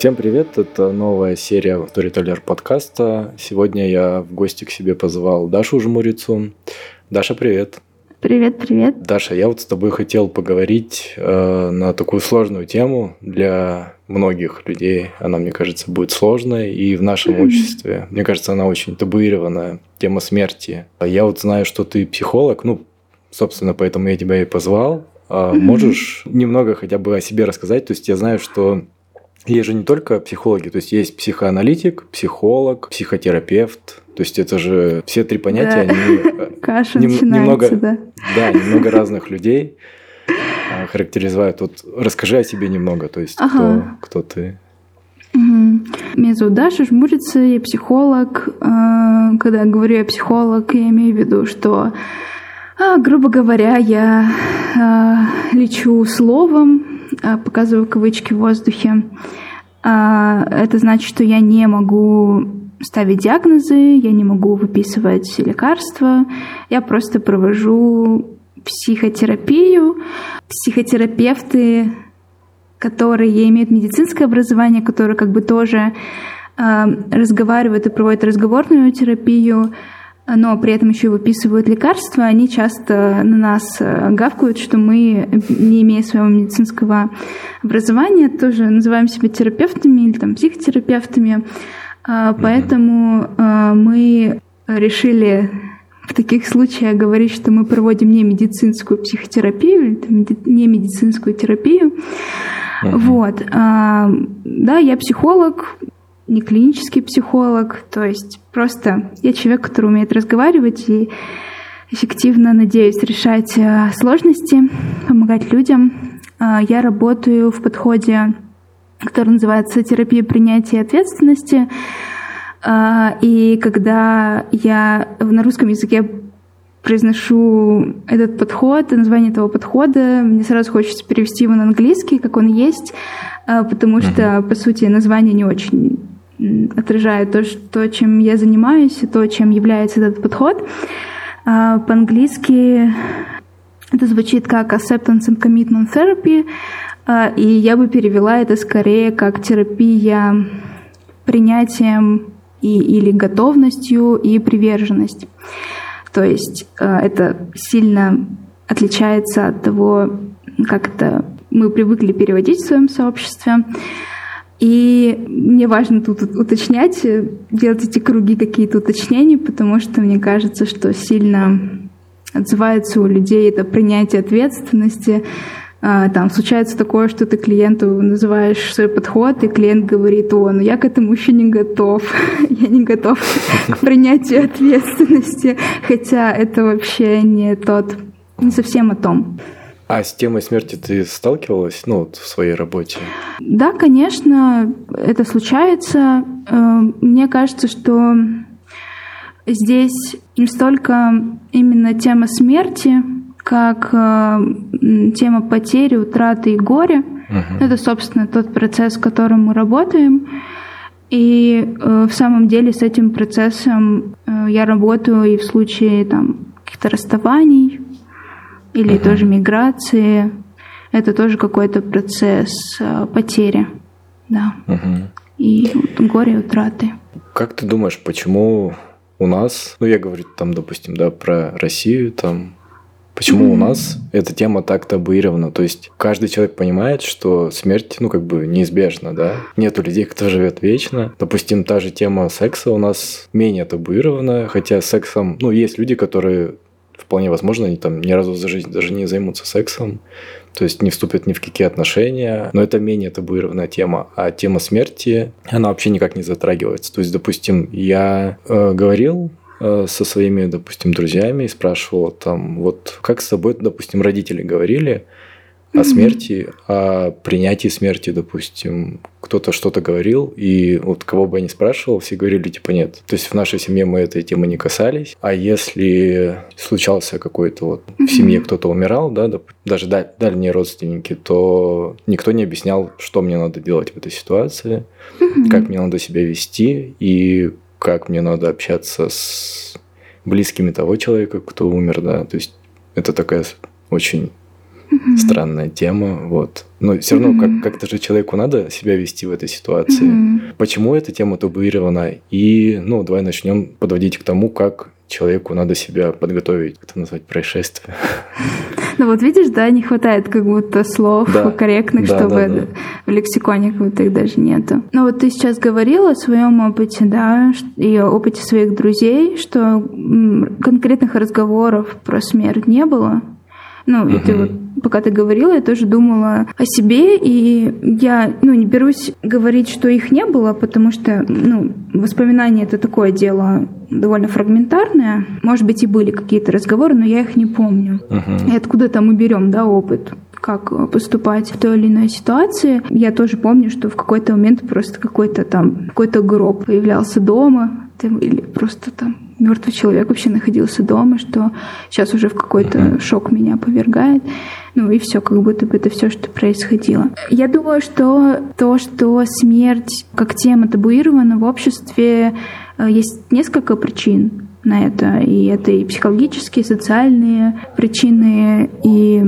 Всем привет, это новая серия Storyteller подкаста. Сегодня я в гости к себе позвал Дашу Жмурицу. Даша, привет. Привет, привет. Даша, я вот с тобой хотел поговорить э, на такую сложную тему для многих людей. Она, мне кажется, будет сложной и в нашем обществе. Мне кажется, она очень табуированная. Тема смерти. Я вот знаю, что ты психолог, ну, собственно, поэтому я тебя и позвал. Mm-hmm. Можешь немного хотя бы о себе рассказать? То есть я знаю, что есть же не только психологи, то есть есть психоаналитик, психолог, психотерапевт. То есть это же все три понятия, да. они э, Каша нем, немного, да. да, немного разных людей а, характеризуют. Вот расскажи о себе немного, то есть ага. кто, кто ты. Меня зовут Даша Жмурица, я психолог. А, когда я говорю я психолог, я имею в виду, что, а, грубо говоря, я лечу словом, показываю кавычки в воздухе. А, это значит, что я не могу ставить диагнозы, я не могу выписывать лекарства, я просто провожу психотерапию. Психотерапевты, которые имеют медицинское образование, которые как бы тоже э, разговаривают и проводят разговорную терапию, но при этом еще выписывают лекарства, они часто на нас э, гавкают, что мы, не имея своего медицинского образования, тоже называем себя терапевтами или там, психотерапевтами. А, поэтому mm-hmm. мы решили в таких случаях говорить, что мы проводим не медицинскую психотерапию или не медицинскую терапию. Uh-huh. Вот. А, да, я психолог, не клинический психолог, то есть просто я человек, который умеет разговаривать и эффективно, надеюсь, решать э, сложности, помогать людям. А, я работаю в подходе, который называется терапия принятия ответственности. А, и когда я на русском языке произношу этот подход, название этого подхода, мне сразу хочется перевести его на английский, как он есть, а, потому что, по сути, название не очень отражает то, что, чем я занимаюсь, то, чем является этот подход. А, по-английски это звучит как acceptance and commitment therapy, а, и я бы перевела это скорее как терапия принятием и, или готовностью и приверженность. То есть а, это сильно отличается от того, как это мы привыкли переводить в своем сообществе. И мне важно тут уточнять, делать эти круги какие-то уточнения, потому что мне кажется, что сильно отзывается у людей это принятие ответственности. А, там случается такое, что ты клиенту называешь свой подход, и клиент говорит, о, ну я к этому еще не готов, я не готов к принятию ответственности, хотя это вообще не тот, не совсем о том. А с темой смерти ты сталкивалась ну, вот в своей работе? Да, конечно, это случается. Э, мне кажется, что здесь не столько именно тема смерти, как э, тема потери, утраты и горя. Угу. Это, собственно, тот процесс, с которым мы работаем. И э, в самом деле с этим процессом я работаю и в случае там, каких-то расставаний, или uh-huh. тоже миграции. Это тоже какой-то процесс э, потери, да. Uh-huh. И горе, утраты. Как ты думаешь, почему у нас, ну я говорю там, допустим, да, про Россию, там, почему mm-hmm. у нас эта тема так табуирована? То есть каждый человек понимает, что смерть, ну как бы неизбежна, да? Нету людей, кто живет вечно. Допустим, та же тема секса у нас менее табуирована, хотя сексом, ну есть люди, которые вполне возможно, они там ни разу за жизнь даже не займутся сексом, то есть не вступят ни в какие отношения, но это менее табуированная тема. А тема смерти, она вообще никак не затрагивается. То есть, допустим, я э, говорил э, со своими, допустим, друзьями и спрашивал там, вот как с тобой, допустим, родители говорили, о смерти, о принятии смерти, допустим. Кто-то что-то говорил, и вот кого бы я ни спрашивал, все говорили, типа, нет. То есть в нашей семье мы этой темы не касались. А если случался какой-то вот в семье кто-то умирал, да, даже дальние родственники, то никто не объяснял, что мне надо делать в этой ситуации, как мне надо себя вести и как мне надо общаться с близкими того человека, кто умер, да. То есть это такая очень mm-hmm. странная тема, вот. Но все равно mm-hmm. как- как-то же человеку надо себя вести в этой ситуации. Mm-hmm. Почему эта тема табуирована? И, ну, давай начнем подводить к тому, как человеку надо себя подготовить, как это назвать, происшествие. Ну вот видишь, да, не хватает как будто слов да. корректных, да, чтобы да, да. в лексиконе как будто их даже нету. Ну вот ты сейчас говорила о своем опыте, да, и о опыте своих друзей, что конкретных разговоров про смерть не было. Ну, и ты вот пока ты говорила, я тоже думала о себе, и я, ну, не берусь говорить, что их не было, потому что, ну, воспоминания — это такое дело довольно фрагментарное. Может быть, и были какие-то разговоры, но я их не помню. Uh-huh. И откуда там мы берем, да, опыт? как поступать в той или иной ситуации. Я тоже помню, что в какой-то момент просто какой-то там какой-то гроб появлялся дома, или просто там мертвый человек вообще находился дома, что сейчас уже в какой-то шок меня повергает. Ну и все, как будто бы это все, что происходило. Я думаю, что то, что смерть как тема табуирована в обществе, э, есть несколько причин на это. И это и психологические, и социальные причины. И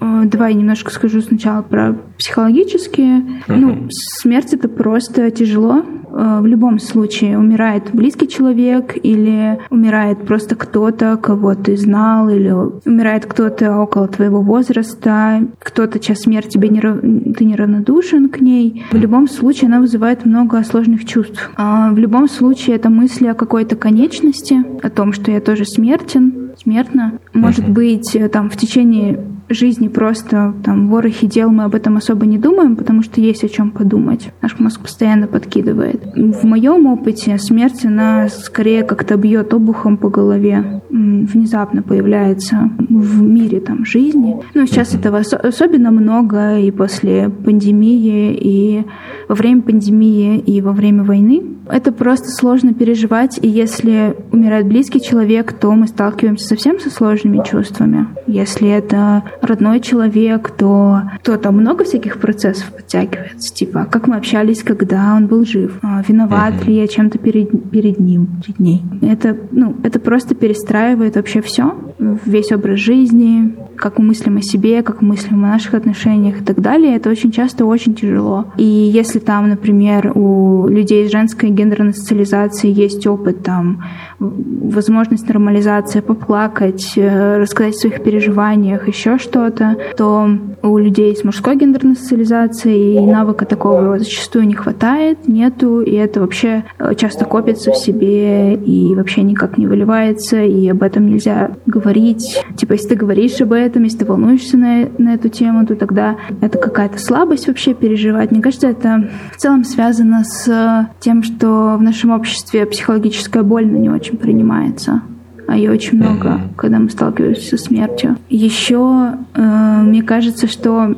э, давай немножко скажу сначала про психологические. Uh-huh. Ну, смерть это просто тяжело. Э, в любом случае умирает близкий человек или умирает просто кто-то, кого ты знал, или умирает кто-то около твоего возраста, кто-то час смерти тебе не, ты неравнодушен к ней. В любом случае она вызывает много сложных чувств. А в любом случае это мысли о какой-то конечности, о том, что я тоже смертен, смертна. Может быть, э, там в течение жизни просто там ворохи дел мы об этом особо не думаем, потому что есть о чем подумать. Наш мозг постоянно подкидывает. В моем опыте смерть, она скорее как-то бьет обухом по голове, внезапно появляется в мире там жизни. Но сейчас этого особенно много и после пандемии, и во время пандемии, и во время войны. Это просто сложно переживать, и если умирает близкий человек, то мы сталкиваемся совсем со сложными чувствами. Если это родной человек, то, то там много всяких процессов подтягивается. Типа, как мы общались, когда он был жив, а, виноват ли я чем-то перед, перед ним, перед ней. Это, ну, это просто перестраивает вообще все, весь образ жизни, как мы мыслим о себе, как мы мыслим о наших отношениях и так далее. Это очень часто очень тяжело. И если там, например, у людей с женской гендерной социализацией есть опыт, там, возможность нормализации, поплакать, э, рассказать о своих переживаниях, еще что что-то, то у людей с мужской гендерной социализацией и навыка такого зачастую не хватает, нету, и это вообще э, часто копится в себе и вообще никак не выливается, и об этом нельзя говорить. Типа, если ты говоришь об этом, если ты волнуешься на, на эту тему, то тогда это какая-то слабость вообще переживать. Мне кажется, это в целом связано с тем, что в нашем обществе психологическая боль не очень принимается а ее очень много, mm-hmm. когда мы сталкиваемся со смертью. Еще э, мне кажется, что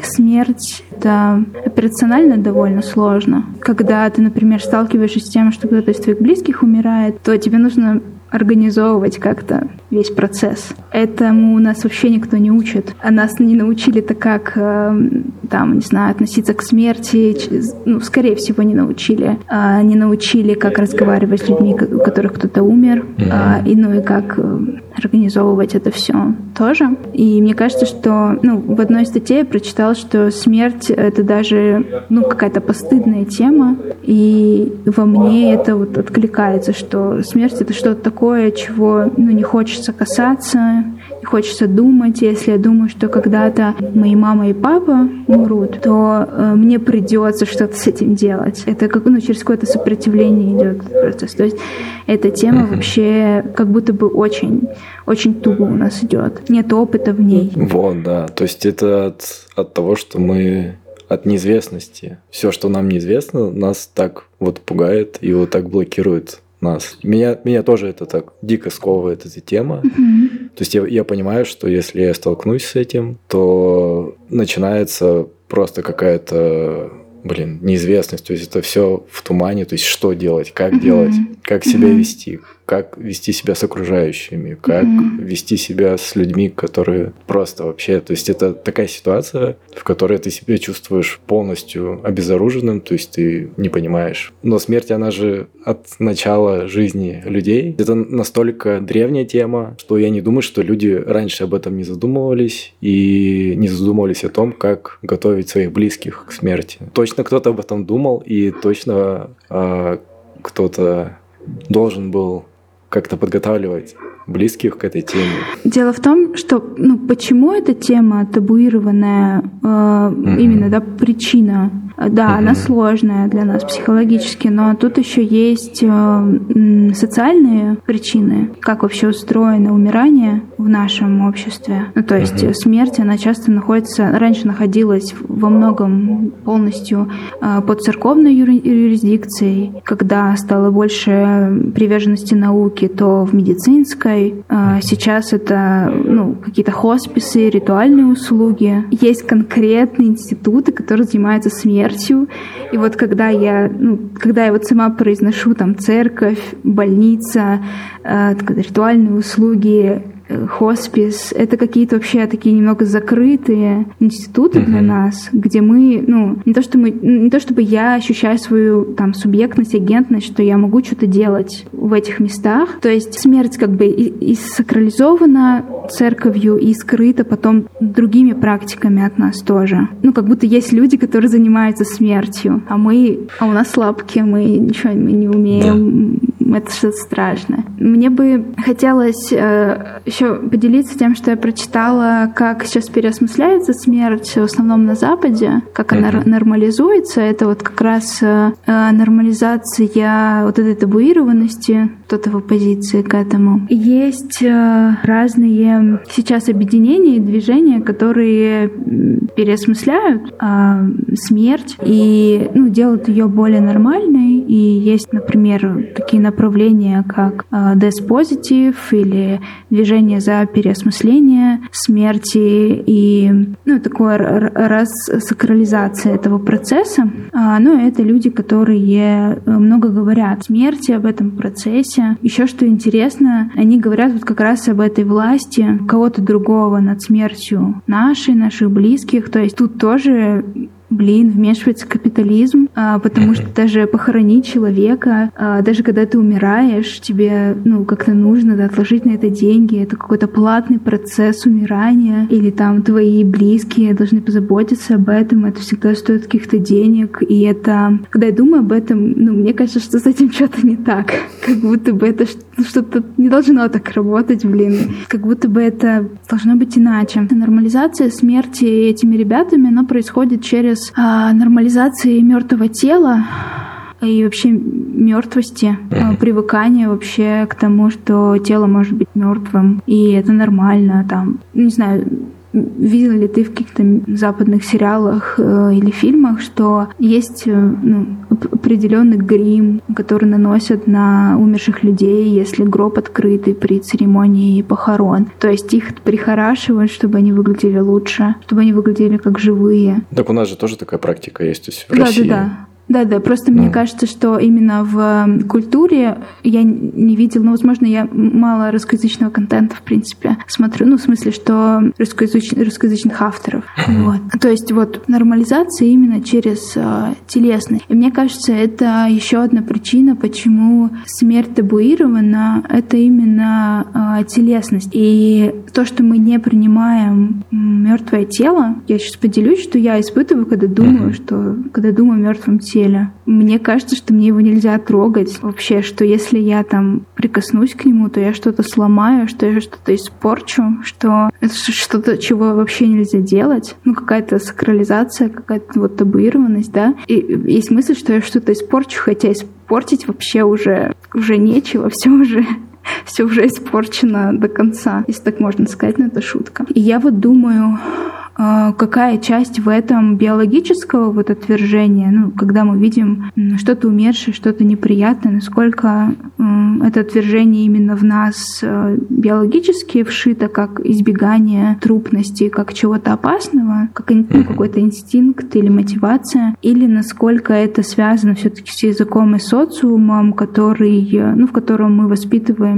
смерть это операционально довольно сложно. Когда ты, например, сталкиваешься с тем, что кто-то из твоих близких умирает, то тебе нужно организовывать как-то весь процесс. Этому нас вообще никто не учит. А нас не научили-то как, э, там, не знаю, относиться к смерти. Ну, скорее всего, не научили. А, не научили, как разговаривать с людьми, у которых кто-то умер. Mm-hmm. И, ну, и как э, организовывать это все тоже. И мне кажется, что, ну, в одной статье я прочитала, что смерть — это даже, ну, какая-то постыдная тема. И во мне это вот откликается, что смерть — это что-то такое, чего, ну, не хочется касаться, не хочется думать. Если я думаю, что когда-то мои мама и папа умрут, то э, мне придется что-то с этим делать. Это как ну, через какое-то сопротивление идет процесс. То есть эта тема вообще как будто бы очень, очень туго у нас идет. Нет опыта в ней. Вот, да. То есть это от, от того, что мы от неизвестности. Все, что нам неизвестно, нас так вот пугает и вот так блокирует нас. Меня, меня тоже это так дико сковывает эта тема. Mm-hmm. То есть я, я понимаю, что если я столкнусь с этим, то начинается просто какая-то блин, неизвестность, то есть это все в тумане, то есть что делать, как mm-hmm. делать, как себя mm-hmm. вести, как вести себя с окружающими, как mm-hmm. вести себя с людьми, которые просто вообще, то есть это такая ситуация, в которой ты себя чувствуешь полностью обезоруженным, то есть ты не понимаешь. Но смерть, она же от начала жизни людей. Это настолько древняя тема, что я не думаю, что люди раньше об этом не задумывались и не задумывались о том, как готовить своих близких к смерти. Точно кто-то об этом думал, и точно э, кто-то должен был как-то подготавливать близких к этой теме. Дело в том, что ну, почему эта тема табуированная, э, mm-hmm. именно да, причина да, mm-hmm. она сложная для нас психологически, но тут еще есть э, социальные причины, как вообще устроено умирание в нашем обществе. Ну, то есть mm-hmm. смерть, она часто находится, раньше находилась во многом полностью э, под церковной юрисдикцией, когда стало больше приверженности науки, то в медицинской. Э, сейчас это ну, какие-то хосписы, ритуальные услуги. Есть конкретные институты, которые занимаются смертью. И вот когда я, ну, когда я вот сама произношу там церковь, больница, э, ритуальные услуги, хоспис, это какие-то вообще такие немного закрытые институты для нас, где мы, ну, не то, что мы, не то чтобы я ощущаю свою там субъектность, агентность, что я могу что-то делать в этих местах. То есть смерть как бы и, и сакрализована церковью и скрыта потом другими практиками от нас тоже. Ну, как будто есть люди, которые занимаются смертью, а мы, а у нас слабки, мы ничего мы не умеем, да. это что-то страшное. Мне бы хотелось э, еще поделиться тем, что я прочитала, как сейчас переосмысляется смерть в основном на Западе, как она mm-hmm. нормализуется. Это вот как раз э, нормализация вот этой табуированности, кто-то в оппозиции к этому. Есть э, разные сейчас объединения и движения, которые переосмысляют э, смерть и ну, делают ее более нормальной. И есть, например, такие направления, как э, Death Positive или движение за переосмысление смерти и ну, такое рассакрализация этого процесса. А, ну, это люди, которые много говорят о смерти, об этом процессе. Еще что интересно, они говорят вот как раз об этой власти кого-то другого над смертью нашей, наших близких. То есть тут тоже блин, вмешивается капитализм, а, потому что даже похоронить человека, а, даже когда ты умираешь, тебе, ну, как-то нужно да, отложить на это деньги, это какой-то платный процесс умирания, или там твои близкие должны позаботиться об этом, это всегда стоит каких-то денег, и это, когда я думаю об этом, ну, мне кажется, что с этим что-то не так, как будто бы это что-то не должно так работать, блин, как будто бы это должно быть иначе. Нормализация смерти этими ребятами, она происходит через а, нормализации мертвого тела и вообще мертвости, mm-hmm. привыкание вообще к тому, что тело может быть мертвым, и это нормально, там, не знаю, Видел ли ты в каких-то западных сериалах э, или фильмах, что есть э, ну, определенный грим, который наносят на умерших людей, если гроб открытый при церемонии похорон. То есть их прихорашивают, чтобы они выглядели лучше, чтобы они выглядели как живые. Так у нас же тоже такая практика есть, то есть в да, России. Да, да, да. Да, просто ну. мне кажется, что именно в культуре я не видел, ну, возможно, я мало русскоязычного контента, в принципе, смотрю, ну, в смысле, что русскоязыч... русскоязычных авторов. Вот. То есть вот нормализация именно через э, телесность. И мне кажется, это еще одна причина, почему смерть табуирована, это именно э, телесность. И то, что мы не принимаем мертвое тело, я сейчас поделюсь, что я испытываю, когда думаю, что когда думаю о мертвом теле, теле. Мне кажется, что мне его нельзя трогать вообще, что если я там прикоснусь к нему, то я что-то сломаю, что я что-то испорчу, что это что-то, чего вообще нельзя делать. Ну, какая-то сакрализация, какая-то вот табуированность, да. И есть мысль, что я что-то испорчу, хотя испортить вообще уже, уже нечего, все уже все уже испорчено до конца, если так можно сказать, но это шутка. И я вот думаю, э, какая часть в этом биологического вот отвержения, ну, когда мы видим что-то умершее, что-то неприятное, насколько э, это отвержение именно в нас э, биологически вшито, как избегание трупности, как чего-то опасного, как ну, какой-то инстинкт или мотивация, или насколько это связано все-таки с языком и социумом, который, ну, в котором мы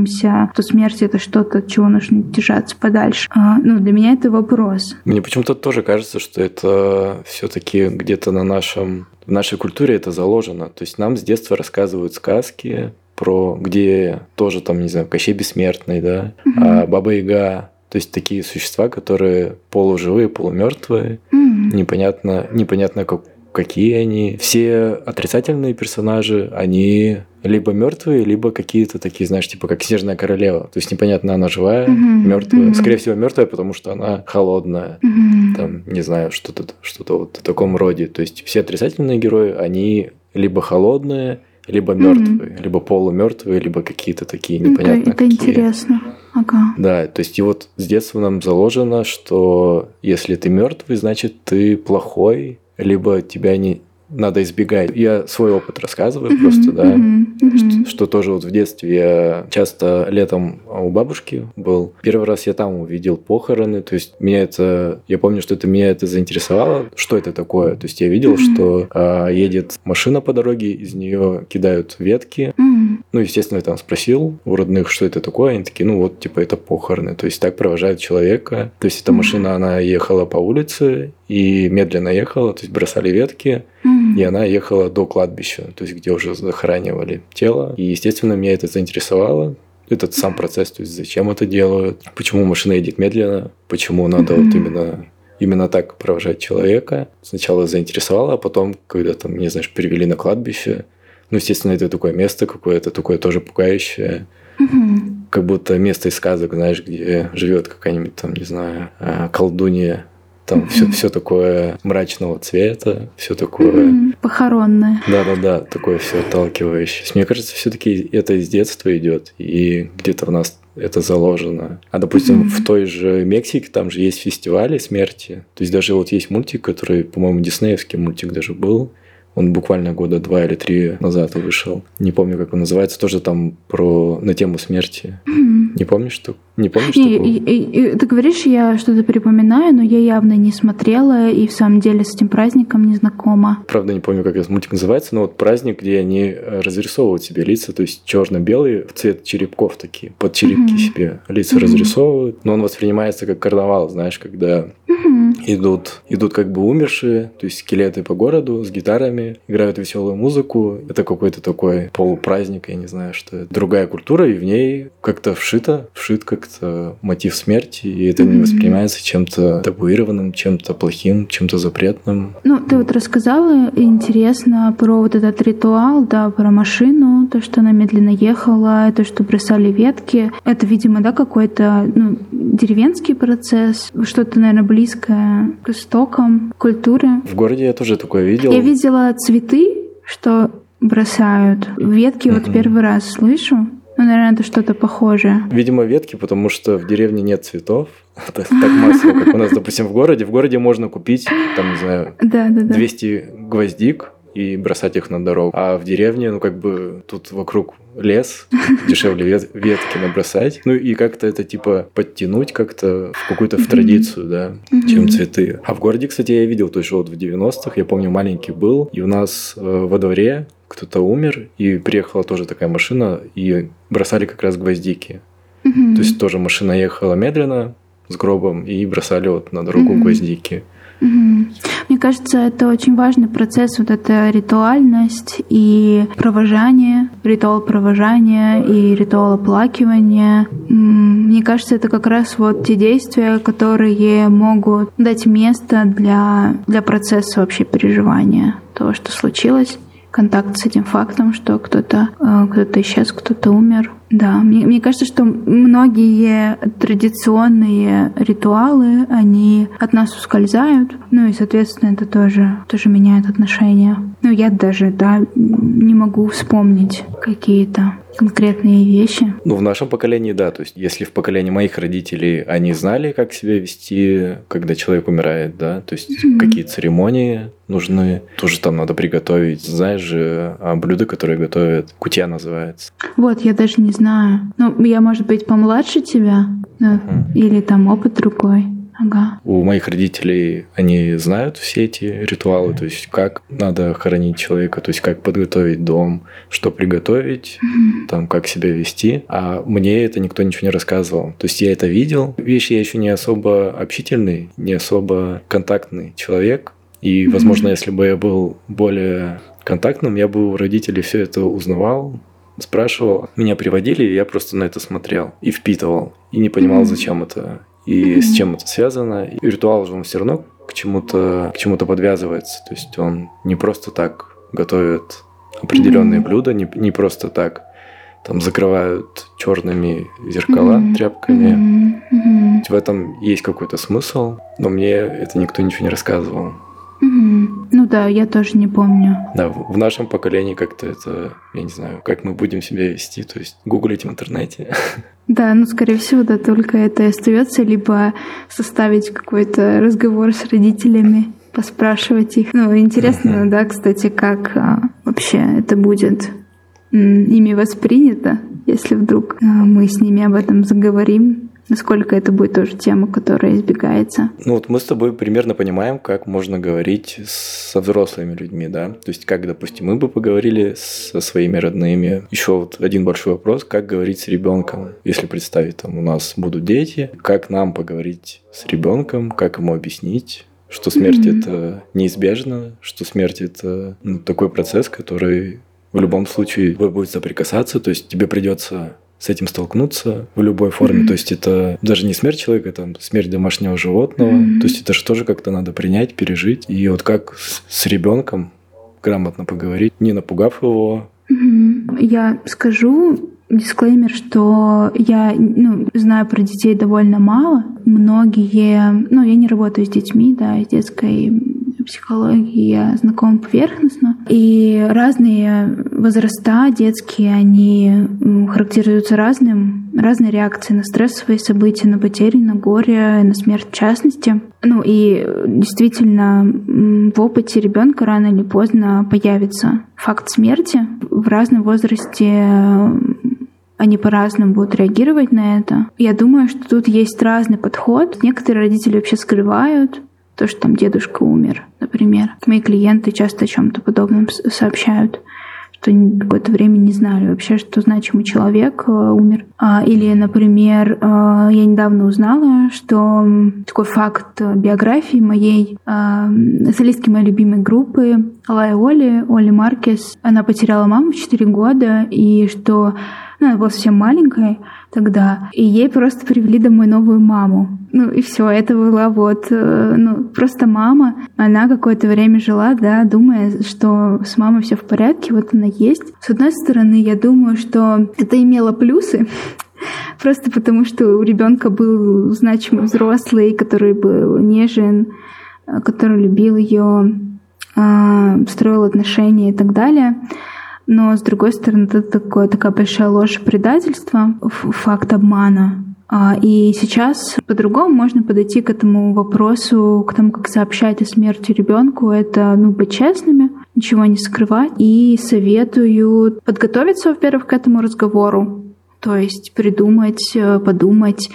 воспитываемся, то смерть это что-то, от чего нужно держаться подальше. А, ну, для меня это вопрос. Мне почему-то тоже кажется, что это все-таки где-то на нашем в нашей культуре это заложено. То есть нам с детства рассказывают сказки про где тоже там, не знаю, Кощей Бессмертный, да, угу. а Баба Яга, то есть такие существа, которые полуживые, полумертвые, mm. непонятно, непонятно как, какие они. Все отрицательные персонажи, они либо мертвые, либо какие-то такие, знаешь, типа как снежная королева. То есть непонятно, она живая, mm-hmm. мертвая. Mm-hmm. Скорее всего, мертвая, потому что она холодная. Mm-hmm. Там, не знаю, что-то что-то вот в таком роде. То есть все отрицательные герои, они либо холодные, либо мертвые, mm-hmm. либо полумертвые, либо какие-то такие непонятные. Это, это какие. интересно. Ага. Да, то есть и вот с детства нам заложено, что если ты мертвый, значит ты плохой, либо тебя не надо избегать. Я свой опыт рассказываю mm-hmm, просто, да, mm-hmm, Что, что тоже вот в детстве я часто летом у бабушки был. Первый раз я там увидел похороны, то есть меня это, я помню, что это меня это заинтересовало, что это такое. То есть я видел, mm-hmm. что а, едет машина по дороге, из нее кидают ветки. Mm-hmm. Ну, естественно, я там спросил у родных, что это такое. Они такие, ну вот, типа, это похороны. То есть так провожают человека. То есть эта машина, она ехала по улице и медленно ехала, то есть бросали ветки. И она ехала до кладбища, то есть где уже захоранивали тело. И, естественно, меня это заинтересовало этот сам процесс, то есть зачем это делают, почему машина едет медленно, почему надо вот именно именно так провожать человека. Сначала заинтересовало, а потом, когда там, не знаешь, перевели на кладбище, ну, естественно, это такое место какое-то, такое тоже пугающее. Как будто место из сказок, знаешь, где живет какая-нибудь там, не знаю, а, колдунья там все, все такое мрачного цвета, все такое... Похоронное. Да-да-да, такое все отталкивающее. Мне кажется, все-таки это из детства идет, и где-то в нас это заложено. А, допустим, mm-hmm. в той же Мексике там же есть фестивали смерти. То есть даже вот есть мультик, который, по-моему, диснеевский мультик даже был. Он буквально года два или три назад вышел. Не помню, как он называется. Тоже там про на тему смерти. Mm-hmm. Не помнишь, что не помнишь и, такого? И, и, и, ты говоришь, я что-то припоминаю, но я явно не смотрела и в самом деле с этим праздником не знакома. Правда, не помню, как этот мультик называется, но вот праздник, где они э, разрисовывают себе лица, то есть черно-белые в цвет черепков такие, под черепки mm-hmm. себе лица mm-hmm. разрисовывают. Но он воспринимается как карнавал, знаешь, когда mm-hmm. идут, идут как бы умершие, то есть скелеты по городу с гитарами, играют веселую музыку. Это какой-то такой полупраздник, я не знаю, что это. Другая культура, и в ней как-то вшито, вшит как как-то мотив смерти, и это не воспринимается чем-то табуированным, чем-то плохим, чем-то запретным. Ну, ты вот рассказала интересно про вот этот ритуал, да, про машину, то, что она медленно ехала, то, что бросали ветки. Это, видимо, да, какой-то ну, деревенский процесс, что-то, наверное, близкое к истокам культуры. В городе я тоже такое видел. Я видела цветы, что бросают. Ветки mm-hmm. вот первый раз слышу. Ну, наверное, это что-то похожее. Видимо, ветки, потому что в деревне нет цветов. так, так массово, как у нас, допустим, в городе. В городе можно купить, там, не знаю, да, да, да. 200 гвоздик и бросать их на дорогу. А в деревне, ну, как бы, тут вокруг лес, дешевле вет ветки набросать. Ну, и как-то это, типа, подтянуть как-то в какую-то в традицию, да, чем цветы. А в городе, кстати, я видел, то есть вот в 90-х, я помню, маленький был, и у нас э, во дворе кто-то умер, и приехала тоже такая машина, и бросали как раз гвоздики. То есть тоже машина ехала медленно с гробом, и бросали вот на дорогу гвоздики. Мне кажется, это очень важный процесс, вот эта ритуальность и провожание, ритуал провожания и ритуал оплакивания. Мне кажется, это как раз вот те действия, которые могут дать место для, для процесса вообще переживания того, что случилось контакт с этим фактом, что кто-то э, кто исчез, кто-то умер. Да, мне, мне кажется, что многие традиционные ритуалы, они от нас ускользают, ну и, соответственно, это тоже, тоже меняет отношения. Ну, я даже, да, не могу вспомнить какие-то конкретные вещи. Ну, в нашем поколении, да. То есть, если в поколении моих родителей они знали, как себя вести, когда человек умирает, да, то есть, mm-hmm. какие церемонии нужны, тоже там надо приготовить. Знаешь же, а блюдо, которое готовят, кутья называется. Вот, я даже не знаю. Ну, я, может быть, помладше тебя, да? mm-hmm. или там опыт другой. Ага. У моих родителей они знают все эти ритуалы, то есть как надо хоронить человека, то есть как подготовить дом, что приготовить, mm-hmm. там как себя вести. А мне это никто ничего не рассказывал. То есть я это видел. Видишь, я еще не особо общительный, не особо контактный человек. И, возможно, mm-hmm. если бы я был более контактным, я бы у родителей все это узнавал, спрашивал. Меня приводили, и я просто на это смотрел и впитывал. И не понимал, зачем это и mm-hmm. с чем это связано. И ритуал же он все равно к чему-то к чему-то подвязывается. То есть он не просто так готовит определенные mm-hmm. блюда, не, не просто так там закрывают черными зеркала mm-hmm. тряпками. Mm-hmm. В этом есть какой-то смысл, но мне это никто ничего не рассказывал. Угу. Ну да, я тоже не помню. Да, в нашем поколении как-то это, я не знаю, как мы будем себя вести, то есть гуглить в интернете. Да, ну, скорее всего, да, только это и остается, либо составить какой-то разговор с родителями, поспрашивать их. Ну, интересно, да, кстати, как а, вообще это будет ими воспринято, если вдруг а, мы с ними об этом заговорим насколько это будет тоже тема, которая избегается. Ну вот мы с тобой примерно понимаем, как можно говорить со взрослыми людьми, да? То есть как, допустим, мы бы поговорили со своими родными. Еще вот один большой вопрос, как говорить с ребенком, если представить, там у нас будут дети, как нам поговорить с ребенком, как ему объяснить, что смерть mm-hmm. это неизбежно, что смерть это ну, такой процесс, который в любом случае будет соприкасаться, то есть тебе придется с этим столкнуться в любой форме. Mm-hmm. То есть это даже не смерть человека, это смерть домашнего животного. Mm-hmm. То есть это же тоже как-то надо принять, пережить. И вот как с, с ребенком грамотно поговорить, не напугав его. Mm-hmm. Я скажу дисклеймер, что я ну, знаю про детей довольно мало. Многие, ну, я не работаю с детьми, да, с детской психологии я знакома поверхностно. И разные возраста детские, они характеризуются разным, разной реакцией на стрессовые события, на потери, на горе, на смерть в частности. Ну и действительно в опыте ребенка рано или поздно появится факт смерти. В разном возрасте они по-разному будут реагировать на это. Я думаю, что тут есть разный подход. Некоторые родители вообще скрывают то, что там дедушка умер, например. Мои клиенты часто о чем-то подобном сообщают что какое-то время не знали вообще, что значимый человек э, умер. А, или, например, э, я недавно узнала, что такой факт биографии моей э, солистки моей любимой группы Алая Оли, Оли Маркес, она потеряла маму в 4 года, и что ну, она была совсем маленькая тогда, и ей просто привели домой новую маму. Ну и все, это была вот, э, ну, просто мама. Она какое-то время жила, да, думая, что с мамой все в порядке, вот она есть. С одной стороны, я думаю, что это имело плюсы, Просто потому, что у ребенка был значимый взрослый, который был нежен, э, который любил ее, а, строил отношения и так далее. Но, с другой стороны, это такое, такая большая ложь предательства, факт обмана. А, и сейчас по-другому можно подойти к этому вопросу, к тому, как сообщать о смерти ребенку. Это, ну, быть честными, ничего не скрывать. И советую подготовиться, во-первых, к этому разговору. То есть придумать, э, подумать,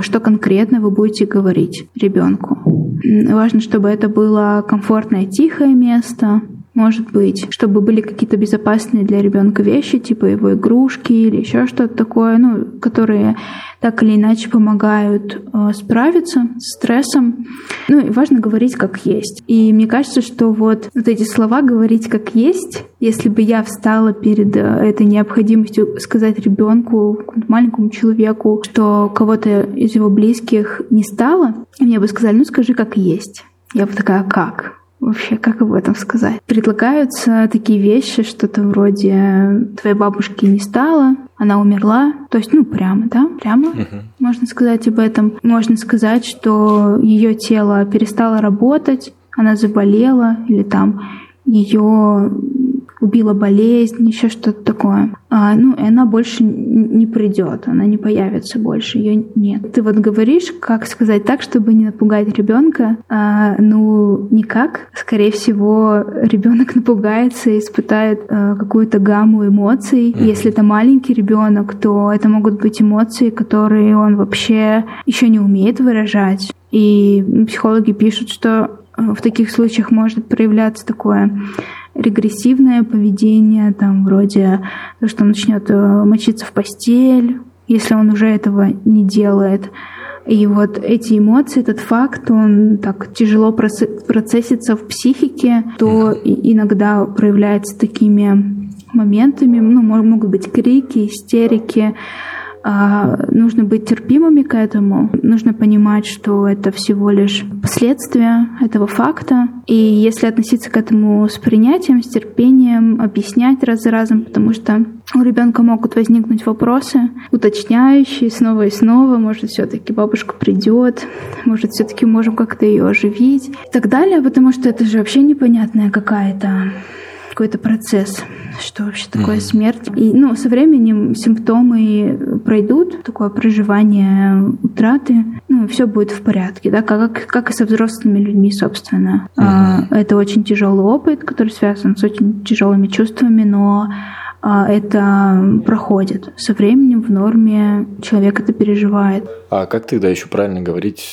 что конкретно вы будете говорить ребенку. Важно, чтобы это было комфортное, тихое место, может быть, чтобы были какие-то безопасные для ребенка вещи, типа его игрушки или еще что-то такое, ну, которые так или иначе помогают э, справиться с стрессом. Ну и важно говорить как есть. И мне кажется, что вот, вот эти слова говорить как есть, если бы я встала перед э, этой необходимостью сказать ребенку, маленькому человеку, что кого-то из его близких не стало, мне бы сказали, ну скажи как есть. Я бы такая, как? Вообще, как об этом сказать? Предлагаются такие вещи, что-то вроде твоей бабушки не стало, она умерла. То есть, ну, прямо, да, прямо uh-huh. можно сказать об этом. Можно сказать, что ее тело перестало работать, она заболела или там ее убила болезнь, еще что-то такое. А, ну, и она больше не придет, она не появится больше, ее нет. Ты вот говоришь, как сказать так, чтобы не напугать ребенка. А, ну, никак. Скорее всего, ребенок напугается и испытает а, какую-то гамму эмоций. Mm-hmm. Если это маленький ребенок, то это могут быть эмоции, которые он вообще еще не умеет выражать. И психологи пишут, что в таких случаях может проявляться такое регрессивное поведение, там вроде то, что он начнет э, мочиться в постель, если он уже этого не делает. И вот эти эмоции, этот факт, он так тяжело процессится в психике, то иногда проявляется такими моментами, ну, могут быть крики, истерики, нужно быть терпимыми к этому. Нужно понимать, что это всего лишь последствия этого факта. И если относиться к этому с принятием, с терпением, объяснять раз за разом, потому что у ребенка могут возникнуть вопросы, уточняющие снова и снова, может, все-таки бабушка придет, может, все-таки можем как-то ее оживить и так далее, потому что это же вообще непонятная какая-то какой-то процесс, что вообще такое mm-hmm. смерть. И ну, со временем симптомы пройдут, такое проживание утраты, ну, все будет в порядке, да, как, как и со взрослыми людьми, собственно. Mm-hmm. А, это очень тяжелый опыт, который связан с очень тяжелыми чувствами, но а, это проходит. Со временем в норме человек это переживает. А как тогда еще правильно говорить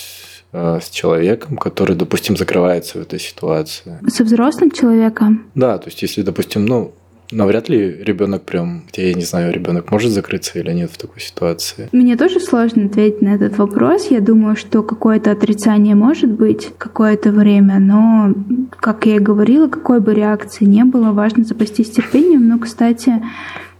с человеком, который, допустим, закрывается в этой ситуации. Со взрослым человеком? Да, то есть если, допустим, ну, навряд ли ребенок прям, я не знаю, ребенок может закрыться или нет в такой ситуации. Мне тоже сложно ответить на этот вопрос. Я думаю, что какое-то отрицание может быть какое-то время, но, как я и говорила, какой бы реакции не было, важно запастись терпением. Но, кстати,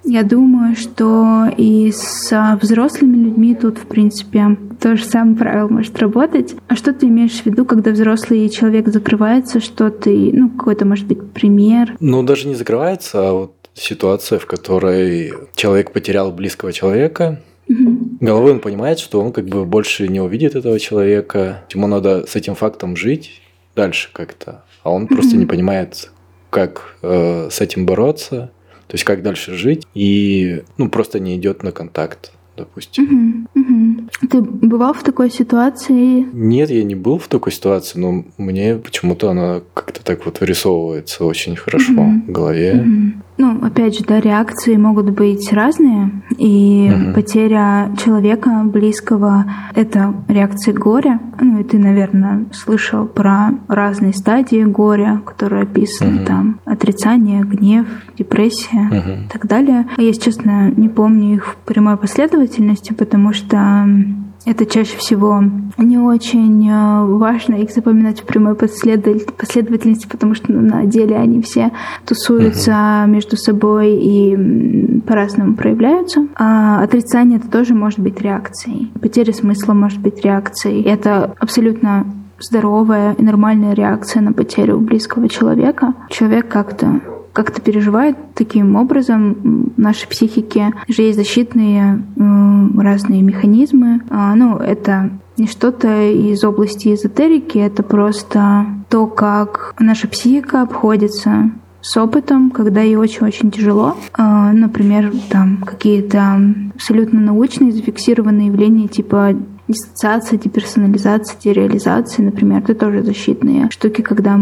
я думаю, что и с взрослыми людьми тут, в принципе, то же самое правило может работать. А что ты имеешь в виду, когда взрослый человек закрывается, что ты, ну, какой-то, может быть, пример? Ну, даже не закрывается, а вот ситуация, в которой человек потерял близкого человека, Угу. Головой он понимает, что он как бы больше не увидит этого человека. Ему надо с этим фактом жить дальше как-то. А он угу. просто не понимает, как э, с этим бороться. То есть как дальше жить, и ну, просто не идет на контакт, допустим. Угу, угу. Ты бывал в такой ситуации? Нет, я не был в такой ситуации, но мне почему-то она как-то так вот вырисовывается очень хорошо угу. в голове. Угу. Ну, опять же, да, реакции могут быть разные, и угу. потеря человека близкого — это реакция горя. Ну, и ты, наверное, слышал про разные стадии горя, которые описаны угу. там. Отрицание, гнев, депрессия угу. и так далее. Я, честно, не помню их в прямой последовательности, потому что это чаще всего не очень э, важно их запоминать в прямой последовательности, потому что на деле они все тусуются uh-huh. между собой и по-разному проявляются. А отрицание это тоже может быть реакцией. Потеря смысла может быть реакцией. Это абсолютно здоровая и нормальная реакция на потерю близкого человека. Человек как-то как-то переживает таким образом. В нашей психике же есть защитные разные механизмы. А, ну, это не что-то из области эзотерики, это просто то, как наша психика обходится с опытом, когда ей очень-очень тяжело. А, например, там какие-то абсолютно научные зафиксированные явления типа диссоциация, деперсонализация, дереализация, например, это тоже защитные штуки, когда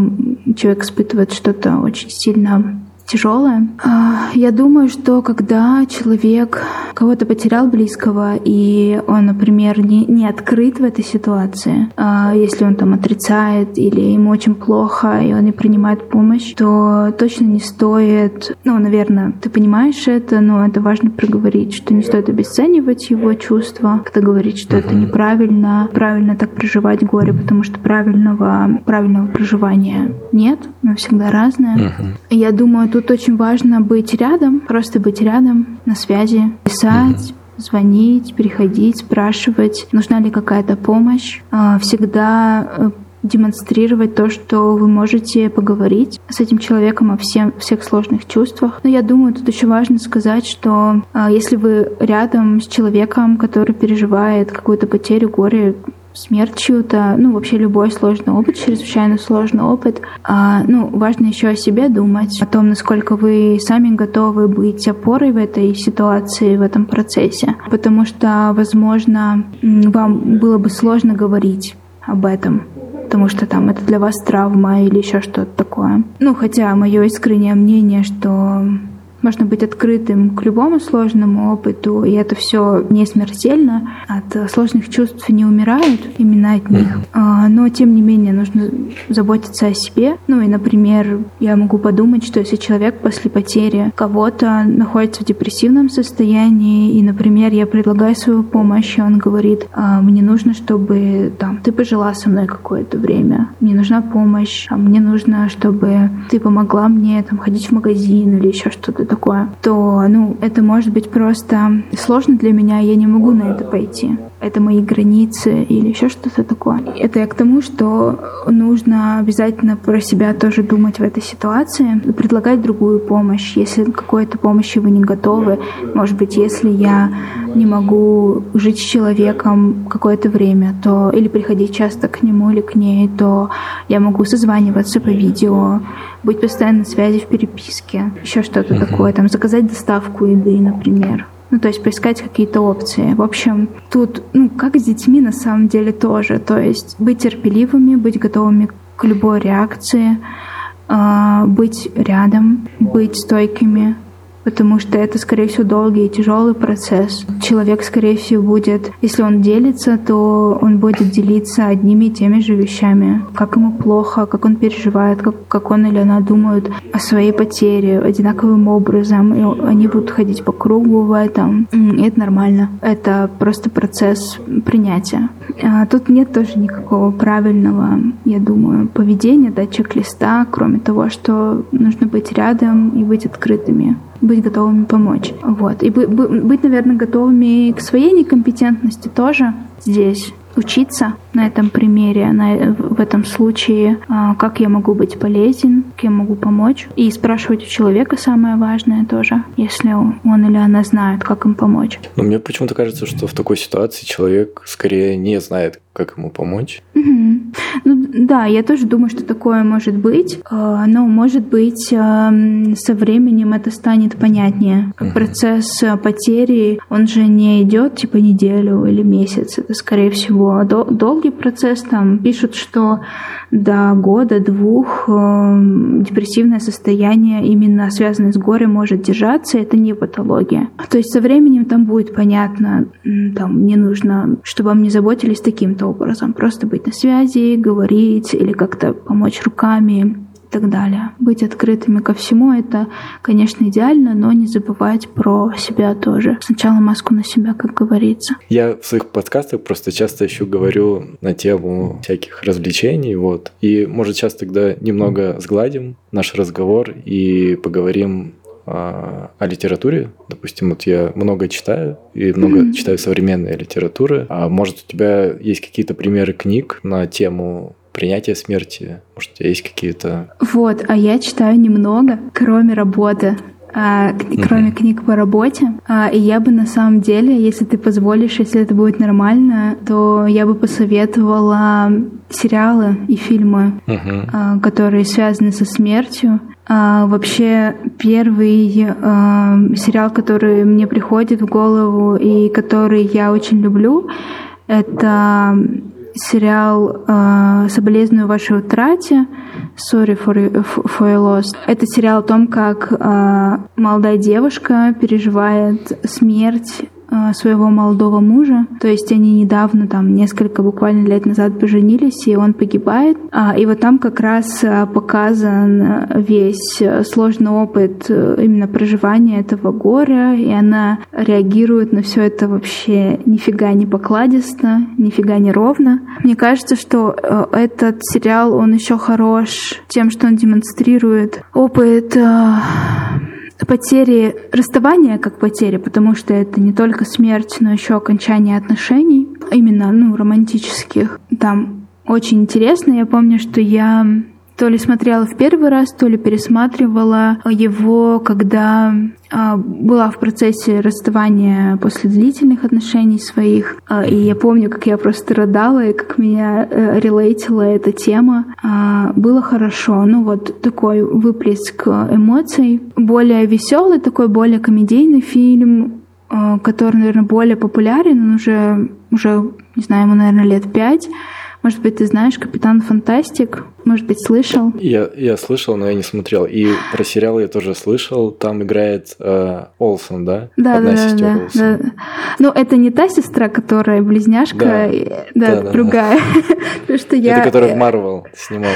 человек испытывает что-то очень сильно тяжелое. А, я думаю, что когда человек кого-то потерял близкого, и он, например, не, не открыт в этой ситуации, а, если он там отрицает или ему очень плохо, и он не принимает помощь, то точно не стоит, ну, наверное, ты понимаешь это, но это важно проговорить, что не стоит обесценивать его чувства, когда говорить, что это неправильно, правильно так проживать горе, потому что правильного, правильного проживания нет, но всегда разное. Я думаю, Тут очень важно быть рядом, просто быть рядом, на связи, писать, звонить, приходить, спрашивать, нужна ли какая-то помощь. А, всегда э, демонстрировать то, что вы можете поговорить с этим человеком о всем, всех сложных чувствах. Но я думаю, тут еще важно сказать, что э, если вы рядом с человеком, который переживает какую-то потерю, горе, смерть чью-то, ну, вообще любой сложный опыт, чрезвычайно сложный опыт. А, ну, важно еще о себе думать, о том, насколько вы сами готовы быть опорой в этой ситуации, в этом процессе. Потому что, возможно, вам было бы сложно говорить об этом потому что там это для вас травма или еще что-то такое. Ну, хотя мое искреннее мнение, что можно быть открытым к любому сложному опыту, и это все не смертельно. От сложных чувств не умирают, именно от них. А, но, тем не менее, нужно заботиться о себе. Ну и, например, я могу подумать, что если человек после потери кого-то находится в депрессивном состоянии, и, например, я предлагаю свою помощь, и он говорит, «А, мне нужно, чтобы там, ты пожила со мной какое-то время, мне нужна помощь, а мне нужно, чтобы ты помогла мне там, ходить в магазин или еще что-то такое, то, ну, это может быть просто сложно для меня, я не могу на это пойти. Это мои границы или еще что-то такое. Это я к тому, что нужно обязательно про себя тоже думать в этой ситуации, предлагать другую помощь, если какой-то помощи вы не готовы. Может быть, если я не могу жить с человеком какое-то время, то или приходить часто к нему или к ней, то я могу созваниваться по видео, быть постоянно на связи в переписке, еще что-то такое, там заказать доставку еды, например. Ну, то есть поискать какие-то опции. В общем, тут, ну, как с детьми на самом деле тоже. То есть быть терпеливыми, быть готовыми к любой реакции, э, быть рядом, быть стойкими, потому что это, скорее всего, долгий и тяжелый процесс. Человек, скорее всего, будет, если он делится, то он будет делиться одними и теми же вещами. Как ему плохо, как он переживает, как, как он или она думают о своей потере одинаковым образом. И они будут ходить по кругу в этом. И это нормально. Это просто процесс принятия. А тут нет тоже никакого правильного, я думаю, поведения, да, чек-листа, кроме того, что нужно быть рядом и быть открытыми быть готовыми помочь. Вот. И быть, наверное, готовыми к своей некомпетентности тоже здесь учиться на этом примере, на, в этом случае, а, как я могу быть полезен, как я могу помочь. И спрашивать у человека самое важное тоже, если он или она знает, как им помочь. Но мне почему-то кажется, что в такой ситуации человек скорее не знает, как ему помочь. Угу. Ну да, я тоже думаю, что такое может быть, а, но может быть со временем это станет понятнее. Как процесс потери, он же не идет типа неделю или месяц, это скорее всего долгий процесс. Там пишут, что до года-двух э, депрессивное состояние, именно связанное с горем, может держаться. Это не патология. То есть со временем там будет понятно, там мне нужно, чтобы мне заботились таким-то образом. Просто быть на связи, говорить или как-то помочь руками так далее. Быть открытыми ко всему — это, конечно, идеально, но не забывать про себя тоже. Сначала маску на себя, как говорится. Я в своих подкастах просто часто еще говорю на тему всяких развлечений, вот. И, может, сейчас тогда немного сгладим наш разговор и поговорим о литературе. Допустим, вот я много читаю и много mm-hmm. читаю современной литературы. А может, у тебя есть какие-то примеры книг на тему принятие смерти? Может, у тебя есть какие-то... Вот, а я читаю немного, кроме работы. А, кроме uh-huh. книг по работе. А, и я бы на самом деле, если ты позволишь, если это будет нормально, то я бы посоветовала сериалы и фильмы, uh-huh. а, которые связаны со смертью. А, вообще первый а, сериал, который мне приходит в голову и который я очень люблю, это сериал э, «Соболезную вашей утрате» «Sorry for, for your loss». Это сериал о том, как э, молодая девушка переживает смерть своего молодого мужа. То есть они недавно, там, несколько буквально лет назад поженились, и он погибает. А, и вот там как раз э, показан весь сложный опыт э, именно проживания этого горя, и она реагирует на все это вообще нифига не покладисто, нифига не ровно. Мне кажется, что этот сериал, он еще хорош тем, что он демонстрирует опыт потери, расставания как потери, потому что это не только смерть, но еще окончание отношений, именно, ну, романтических. Там очень интересно. Я помню, что я то ли смотрела в первый раз, то ли пересматривала его, когда а, была в процессе расставания после длительных отношений своих. А, и я помню, как я просто рыдала и как меня э, релейтила эта тема. А, было хорошо. Ну вот такой выплеск эмоций. Более веселый, такой более комедийный фильм, который, наверное, более популярен. Он уже, уже не знаю, ему, наверное, лет пять. Может быть, ты знаешь «Капитан Фантастик»? Может быть, слышал? Я, я слышал, но я не смотрел. И про сериал я тоже слышал. Там играет э, Олсон, да? Да, Одна да, да, да, да. Ну, это не та сестра, которая близняшка, да, да, да другая. Да. Потому что я... Это которая в Марвел снималась.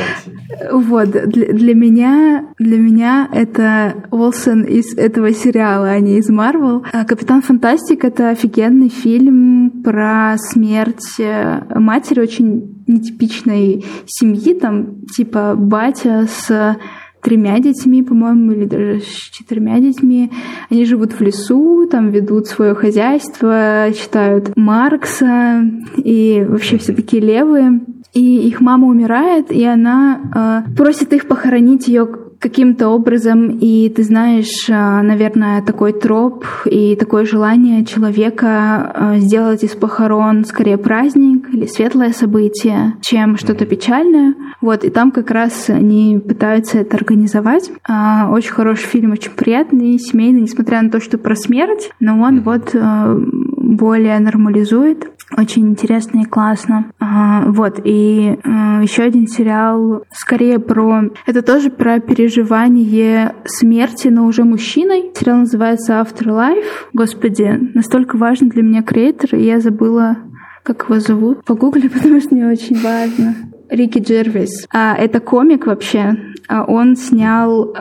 Вот, для, для меня, для меня это Олсон из этого сериала, а не из Марвел. А «Капитан Фантастик» — это офигенный фильм про смерть э, матери очень нетипичной семьи, там типа батя с тремя детьми, по-моему, или даже с четырьмя детьми. Они живут в лесу, там ведут свое хозяйство, читают Маркса и вообще все такие левые. И их мама умирает, и она э, просит их похоронить ее каким-то образом, и ты знаешь, а, наверное, такой троп и такое желание человека а, сделать из похорон скорее праздник или светлое событие, чем что-то печальное. Вот, и там как раз они пытаются это организовать. А, очень хороший фильм, очень приятный, семейный, несмотря на то, что про смерть, но он вот более нормализует. Очень интересно и классно. Вот, и еще один сериал скорее про... Это тоже про переживание переживание смерти, но уже мужчиной. Сериал называется Afterlife. Господи, настолько важный для меня креатор, и я забыла, как его зовут. Погугли, потому что мне очень важно. Рики Джервис. А, это комик вообще. А, он снял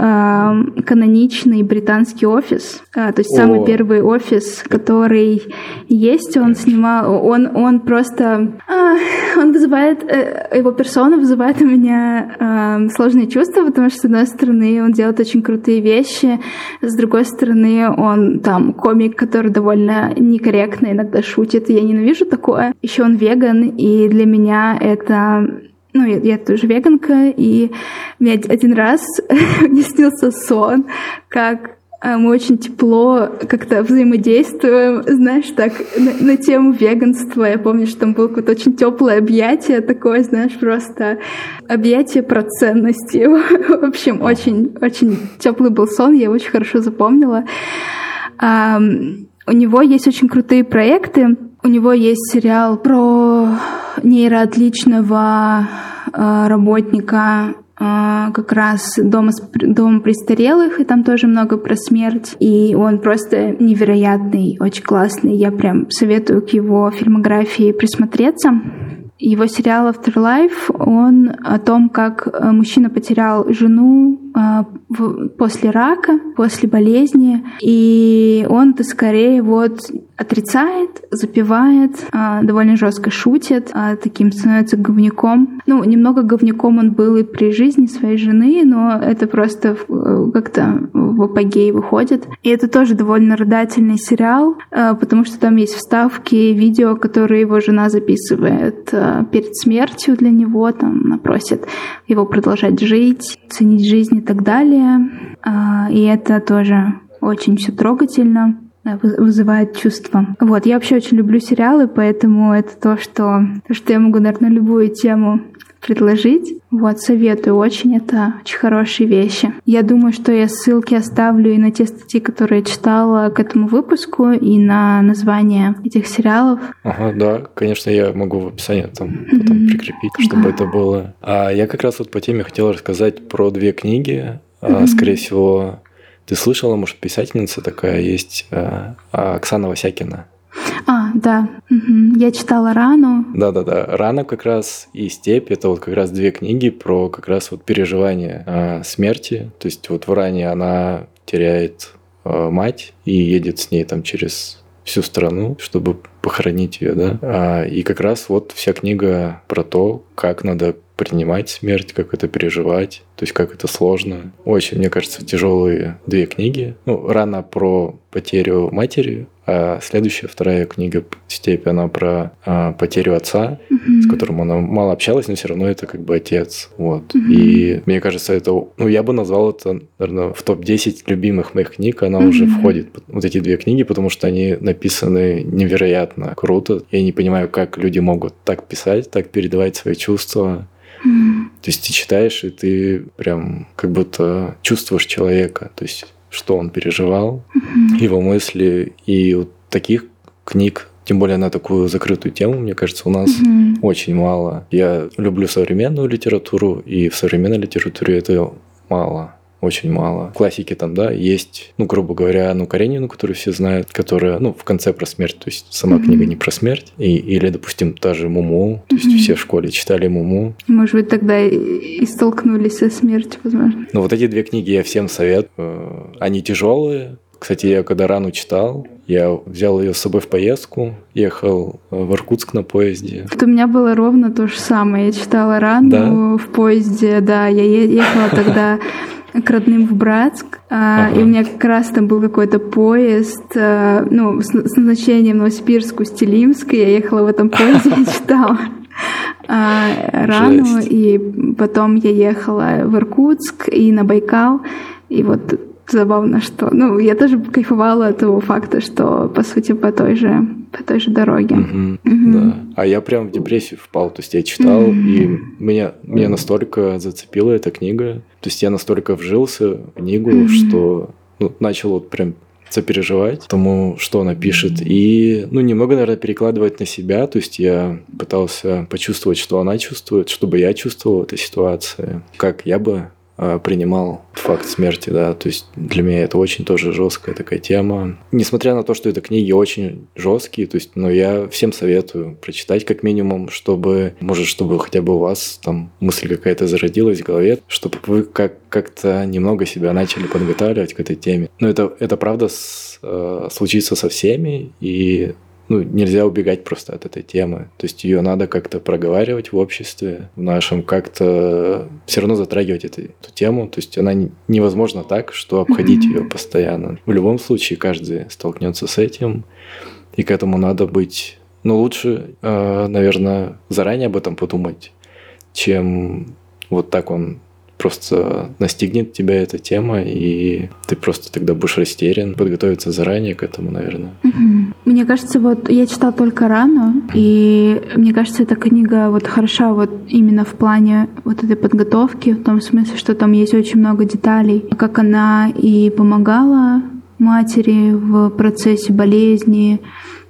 каноничный британский офис. А, то есть О. самый первый офис, который есть, он снимал. Он, он просто... А, он вызывает... А, его персона вызывает у меня сложные чувства, потому что, с одной стороны, он делает очень крутые вещи, с другой стороны, он там комик, который довольно некорректно иногда шутит, и я ненавижу такое. Еще он веган, и для меня это ну, я, я тоже веганка, и мне один раз мне снился сон, как а, мы очень тепло как-то взаимодействуем, знаешь, так, на, на тему веганства. Я помню, что там было какое-то очень теплое объятие, такое, знаешь, просто объятие про ценности. В общем, очень, очень теплый был сон, я его очень хорошо запомнила. У него есть очень крутые проекты. У него есть сериал про нейроотличного э, работника э, как раз дома, дома престарелых, и там тоже много про смерть. И он просто невероятный, очень классный. Я прям советую к его фильмографии присмотреться. Его сериал Afterlife, он о том, как э, мужчина потерял жену после рака, после болезни, и он-то скорее вот отрицает, запивает, а, довольно жестко шутит, а, таким становится говняком. Ну, немного говняком он был и при жизни своей жены, но это просто э, как-то в апогей выходит. И это тоже довольно рыдательный сериал, а, потому что там есть вставки, видео, которые его жена записывает перед смертью для него, там она просит его продолжать жить, ценить жизнь и так далее. И это тоже очень все трогательно вызывает чувства. Вот, я вообще очень люблю сериалы, поэтому это то, что, то, что я могу, наверное, любую тему предложить. Вот, советую очень, это очень хорошие вещи. Я думаю, что я ссылки оставлю и на те статьи, которые я читала к этому выпуску, и на название этих сериалов. Ага, да, конечно, я могу в описании там потом mm-hmm. прикрепить, чтобы да. это было. А я как раз вот по теме хотел рассказать про две книги. Mm-hmm. Скорее всего, ты слышала, может, писательница такая есть, э, Оксана Васякина? А, да. Угу. Я читала «Рану». Да-да-да. «Рана» как раз и «Степь» — это вот как раз две книги про как раз вот переживание э, смерти. То есть вот в «Ране» она теряет э, мать и едет с ней там через всю страну, чтобы похоронить ее, да. А, и как раз вот вся книга про то, как надо принимать смерть, как это переживать, то есть как это сложно. Очень, мне кажется, тяжелые две книги. Ну, рано про потерю матери, А следующая, вторая книга «Степь», она про а, потерю отца, mm-hmm. с которым она мало общалась, но все равно это как бы отец. Вот. Mm-hmm. И мне кажется, это... Ну, я бы назвал это, наверное, в топ-10 любимых моих книг. Она mm-hmm. уже входит, вот эти две книги, потому что они написаны невероятно круто. Я не понимаю, как люди могут так писать, так передавать свои чувства. Mm-hmm. То есть ты читаешь, и ты прям как будто чувствуешь человека. То есть что он переживал, mm-hmm. его мысли. И вот таких книг, тем более на такую закрытую тему, мне кажется, у нас mm-hmm. очень мало. Я люблю современную литературу, и в современной литературе это мало очень мало. Классики там, да, есть, ну, грубо говоря, ну, Каренину, которую все знают, которая, ну, в конце про смерть, то есть сама mm-hmm. книга не про смерть, и, или, допустим, та же Муму, то есть mm-hmm. все в школе читали Муму. Может быть, тогда и столкнулись со смертью, возможно. Ну, вот эти две книги я всем советую. Они тяжелые, кстати, я когда рану читал, я взял ее с собой в поездку, ехал в Иркутск на поезде. Вот у меня было ровно то же самое. Я читала рану да? в поезде, да, я ехала тогда к родным в Братск, ага. и у меня как раз там был какой-то поезд, а, ну, с, с назначением Новосибирск, Усть-Илимск, я ехала в этом поезде и читала а, рану, и потом я ехала в Иркутск и на Байкал, и вот забавно, что... Ну, я тоже кайфовала от того факта, что, по сути, по той же, по той же дороге. Угу, угу. Да. А я прям в депрессию впал. То есть я читал, угу. и меня, меня настолько зацепила эта книга. То есть я настолько вжился в книгу, угу. что ну, начал вот прям сопереживать тому, что она пишет. И, ну, немного, наверное, перекладывать на себя. То есть я пытался почувствовать, что она чувствует, чтобы я чувствовал в этой ситуации, как я бы принимал факт смерти, да, то есть для меня это очень тоже жесткая такая тема. Несмотря на то, что это книги очень жесткие, то есть, но я всем советую прочитать как минимум, чтобы, может, чтобы хотя бы у вас там мысль какая-то зародилась в голове, чтобы вы как как-то немного себя начали подготавливать к этой теме. Но это, это правда с, э, случится со всеми, и ну, нельзя убегать просто от этой темы. То есть ее надо как-то проговаривать в обществе, в нашем, как-то все равно затрагивать эту, эту тему. То есть она невозможно так, что обходить ее постоянно. В любом случае каждый столкнется с этим, и к этому надо быть. Но лучше, э, наверное, заранее об этом подумать, чем вот так он просто настигнет тебя эта тема, и ты просто тогда будешь растерян. Подготовиться заранее к этому, наверное. Угу. Мне кажется, вот я читала только рану, и мне кажется, эта книга вот хороша вот именно в плане вот этой подготовки, в том смысле, что там есть очень много деталей, как она и помогала матери в процессе болезни,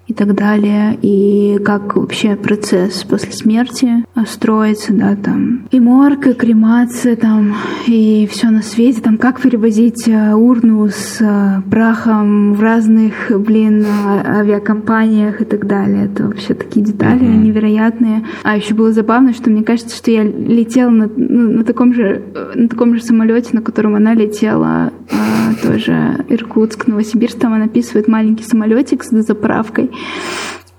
и так далее, и как вообще процесс после смерти строится, да, там, и морг, и кремация, там, и все на свете, там, как перевозить э, урну с э, прахом в разных, блин, а, авиакомпаниях и так далее. Это вообще такие детали mm-hmm. невероятные. А еще было забавно, что мне кажется, что я летела на, ну, на таком же на таком же самолете, на котором она летела, а, тоже Иркутск, Новосибирск, там она описывает маленький самолетик с заправкой.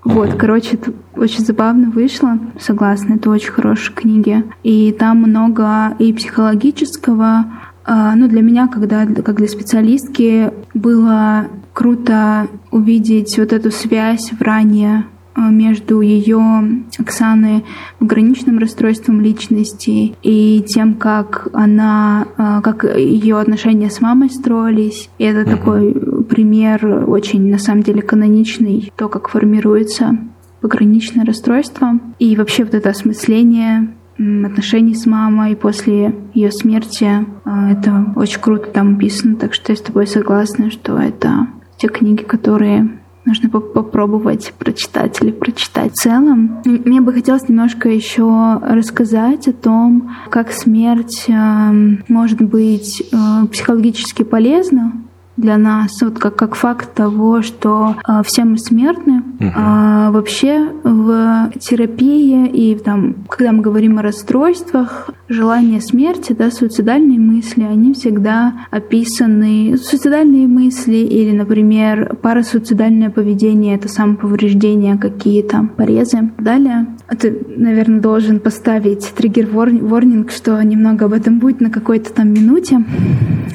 Вот, короче, это очень забавно вышло. Согласна, это очень хорошие книги. И там много и психологического. А, ну, для меня, когда, как для специалистки, было круто увидеть вот эту связь в ранее Э, между ее, Оксаны, пограничным расстройством личности и тем, как она, э, как ее отношения с мамой строились. И это такой пример очень, на самом деле, каноничный, то, как формируется пограничное расстройство. И вообще вот это осмысление отношений с мамой после ее смерти. Э, это очень круто там описано, так что я с тобой согласна, что это те книги, которые нужно попробовать прочитать или прочитать. В целом, мне бы хотелось немножко еще рассказать о том, как смерть эм, может быть э, психологически полезна для нас, вот как, как факт того, что э, все мы смертны. Угу. А, вообще в терапии и там, когда мы говорим о расстройствах, желание смерти, да, суицидальные мысли, они всегда описаны. Суицидальные мысли или, например, парасуицидальное поведение, это самоповреждение, какие-то порезы. Далее ты, наверное, должен поставить триггер-ворнинг, что немного об этом будет на какой-то там минуте,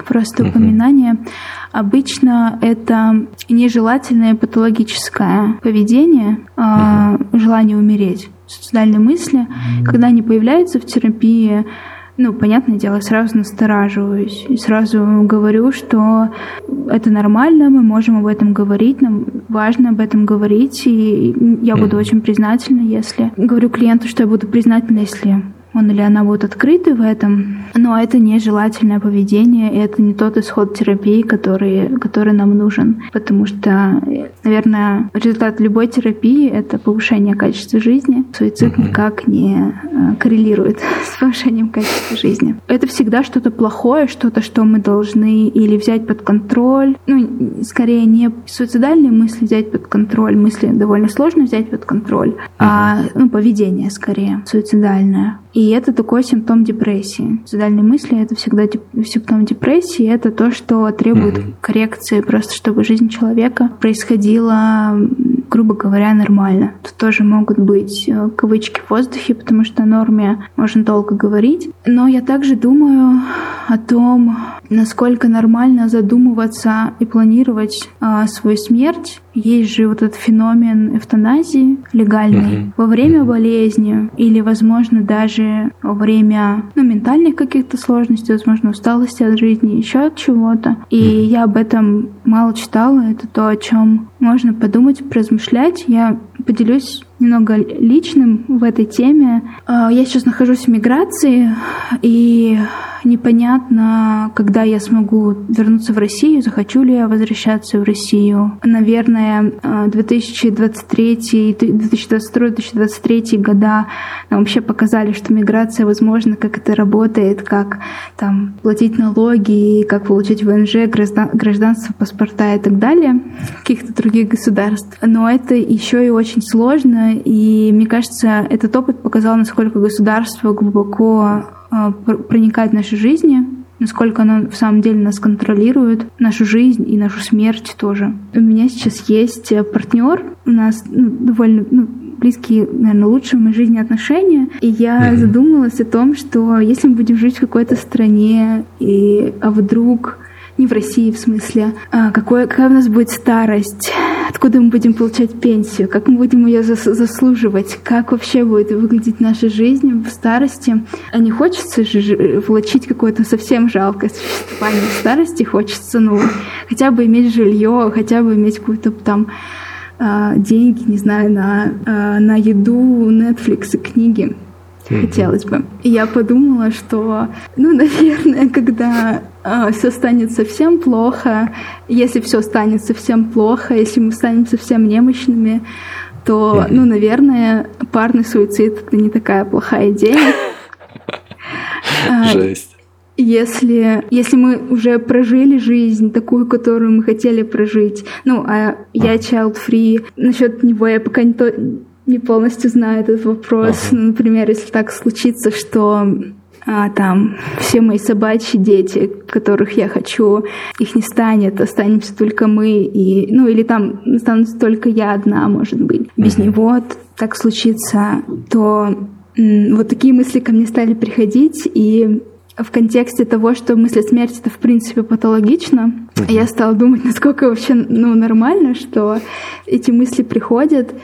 просто упоминание. Обычно это нежелательное патологическое поведение, mm-hmm. желание умереть, суицидальные мысли, когда они появляются в терапии, ну, понятное дело, сразу настораживаюсь и сразу говорю, что это нормально, мы можем об этом говорить, нам важно об этом говорить, и я буду очень признательна, если... Говорю клиенту, что я буду признательна, если он или она будут открыты в этом, но это нежелательное поведение, и это не тот исход терапии, который, который нам нужен, потому что, наверное, результат любой терапии — это повышение качества жизни. Суицид никак не э, коррелирует с повышением качества жизни. Это всегда что-то плохое, что-то, что мы должны или взять под контроль, ну, скорее не суицидальные мысли взять под контроль, мысли довольно сложно взять под контроль, а ну, поведение скорее суицидальное. И это такой симптом депрессии. Суицидальные мысли — это всегда симптом депрессии. Это то, что требует mm-hmm. коррекции, просто чтобы жизнь человека происходила, грубо говоря, нормально. Тут тоже могут быть э, кавычки в воздухе, потому что о норме можно долго говорить. Но я также думаю о том, насколько нормально задумываться и планировать э, свою смерть есть же вот этот феномен эвтаназии легальный mm-hmm. во время болезни или, возможно, даже время ну, ментальных каких-то сложностей, возможно, усталости от жизни, еще от чего-то. И я об этом мало читала. Это то, о чем можно подумать, поразмышлять. Я поделюсь немного личным в этой теме. А, я сейчас нахожусь в миграции, и непонятно, когда я смогу вернуться в Россию, захочу ли я возвращаться в Россию. Наверное, 2023, 2022-2023 года нам вообще показали, что миграция возможно, как это работает, как там платить налоги, как получить ВНЖ, гражданство, паспорта и так далее, каких-то других государств. Но это еще и очень сложно, и мне кажется, этот опыт показал, насколько государство глубоко а, проникает в наши жизни, насколько оно в самом деле нас контролирует, нашу жизнь и нашу смерть тоже. У меня сейчас есть э, партнер, у нас ну, довольно ну, близкие, наверное, лучшие в моей жизни отношения. И я mm-hmm. задумалась о том, что если мы будем жить в какой-то стране, и, а вдруг не в России в смысле, а какое, какая у нас будет старость, откуда мы будем получать пенсию, как мы будем ее зас заслуживать, как вообще будет выглядеть наша жизнь в старости. А не хочется же влачить какое-то совсем жалкое существование в старости, хочется, ну, хотя бы иметь жилье, хотя бы иметь какую-то там а, деньги, не знаю, на, а, на еду, Netflix и книги. Хотелось бы. И я подумала, что, ну, наверное, когда э, все станет совсем плохо, если все станет совсем плохо, если мы станем совсем немощными, то, ну, наверное, парный суицид это не такая плохая идея. А, Жесть. Если, если мы уже прожили жизнь такую, которую мы хотели прожить, ну, а я child-free, насчет него я пока не, то, не полностью знаю этот вопрос. Ага. Ну, например, если так случится, что а, там все мои собачьи дети, которых я хочу, их не станет, останемся только мы, и, ну или там останутся только я одна, может быть. Без uh него так случится, то м, вот такие мысли ко мне стали приходить, и в контексте того, что мысль о смерти это в принципе патологично, uh я стала думать, насколько вообще ну, нормально, что эти мысли приходят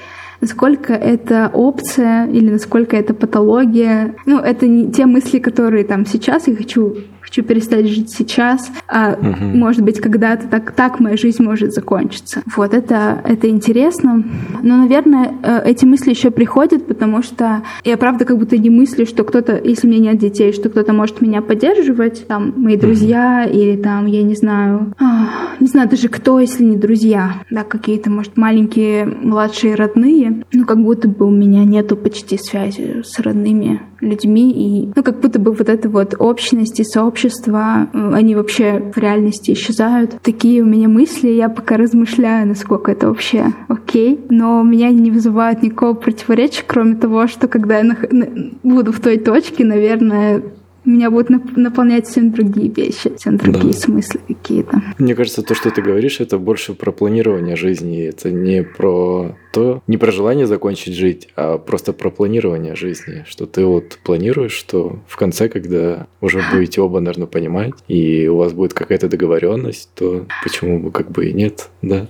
насколько это опция или насколько это патология. Ну, это не те мысли, которые там сейчас я хочу хочу перестать жить сейчас, а угу. может быть когда-то так, так моя жизнь может закончиться. Вот это, это интересно. Но, наверное, э, эти мысли еще приходят, потому что я правда как будто не мыслю, что кто-то, если у меня нет детей, что кто-то может меня поддерживать, там, мои друзья угу. или там, я не знаю, а, не знаю даже кто, если не друзья, да, какие-то, может, маленькие младшие родные, ну, как будто бы у меня нету почти связи с родными людьми, и, ну, как будто бы вот эта вот общность и сообщество, э, они вообще в реальности исчезают. Такие у меня мысли, я пока размышляю, насколько это вообще окей, но меня не вызывают никакого противоречия, кроме того, что когда я буду в той точке, наверное, меня будут наполнять совсем другие вещи, совсем другие да. смыслы какие-то. Мне кажется, то, что ты говоришь, это больше про планирование жизни. Это не про то, не про желание закончить жить, а просто про планирование жизни. Что ты вот планируешь, что в конце, когда уже будете оба, наверное, понимать, и у вас будет какая-то договоренность, то почему бы как бы и нет, да.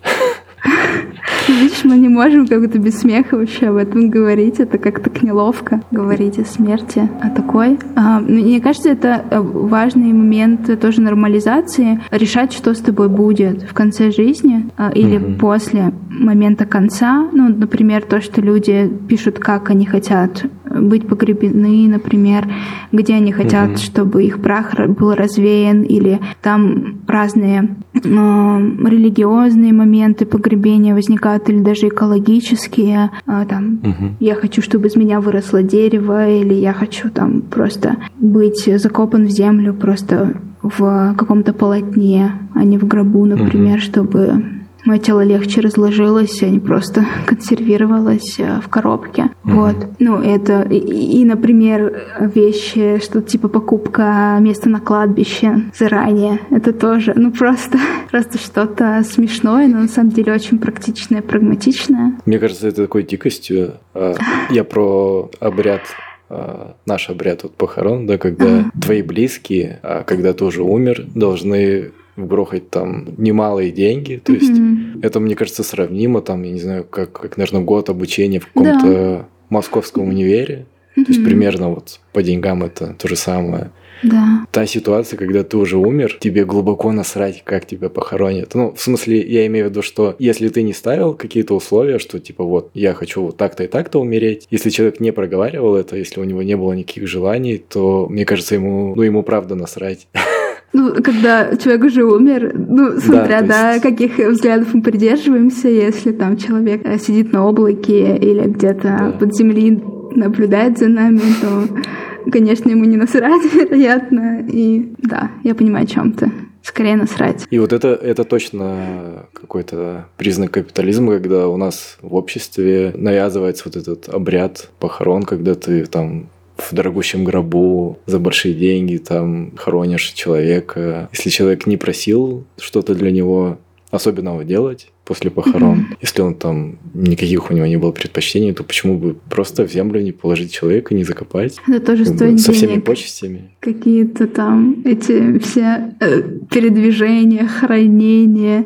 Видишь, мы не можем как-то без смеха вообще об этом говорить. Это как-то неловко говорить о смерти, о такой. А, мне кажется, это э, важный момент тоже нормализации. Решать, что с тобой будет в конце жизни а, или mm-hmm. после момента конца. Ну, например, то, что люди пишут, как они хотят быть погребены, например, где они хотят, угу. чтобы их прах был развеян, или там разные э, религиозные моменты погребения возникают, или даже экологические. Э, там, угу. я хочу, чтобы из меня выросло дерево, или я хочу там просто быть закопан в землю, просто в каком-то полотне, а не в гробу, например, угу. чтобы мое тело легче разложилось, а не просто консервировалось э, в коробке. Mm-hmm. Вот. Ну, это и, и, например, вещи, что типа покупка места на кладбище заранее. Это тоже, ну, просто, просто что-то смешное, но на самом деле очень практичное, прагматичное. Мне кажется, это такой дикостью. А, я про обряд а, наш обряд вот похорон, да, когда твои близкие, а когда ты уже умер, должны вгрохать там немалые деньги. То есть mm-hmm. это, мне кажется, сравнимо там, я не знаю, как, как наверное, год обучения в каком-то да. московском универе. Mm-hmm. То есть примерно вот по деньгам это то же самое. Да. Та ситуация, когда ты уже умер, тебе глубоко насрать, как тебя похоронят. Ну, в смысле, я имею в виду, что если ты не ставил какие-то условия, что типа вот я хочу вот так-то и так-то умереть, если человек не проговаривал это, если у него не было никаких желаний, то мне кажется, ему, ну, ему правда насрать. Ну, когда человек уже умер, ну, смотря, да, есть... каких взглядов мы придерживаемся, если там человек э, сидит на облаке или где-то да. под землей наблюдает за нами, то, конечно, ему не насрать, вероятно. И да, я понимаю, о чем ты. Скорее насрать. И вот это, это точно какой-то признак капитализма, когда у нас в обществе навязывается вот этот обряд похорон, когда ты там в дорогущем гробу за большие деньги там хоронишь человека. Если человек не просил что-то для него особенного делать после похорон, mm-hmm. если он там никаких у него не было предпочтений, то почему бы просто в землю не положить человека, не закопать? Это тоже как стоит Со денег. всеми почестями. Какие-то там эти все э, передвижения, хранение,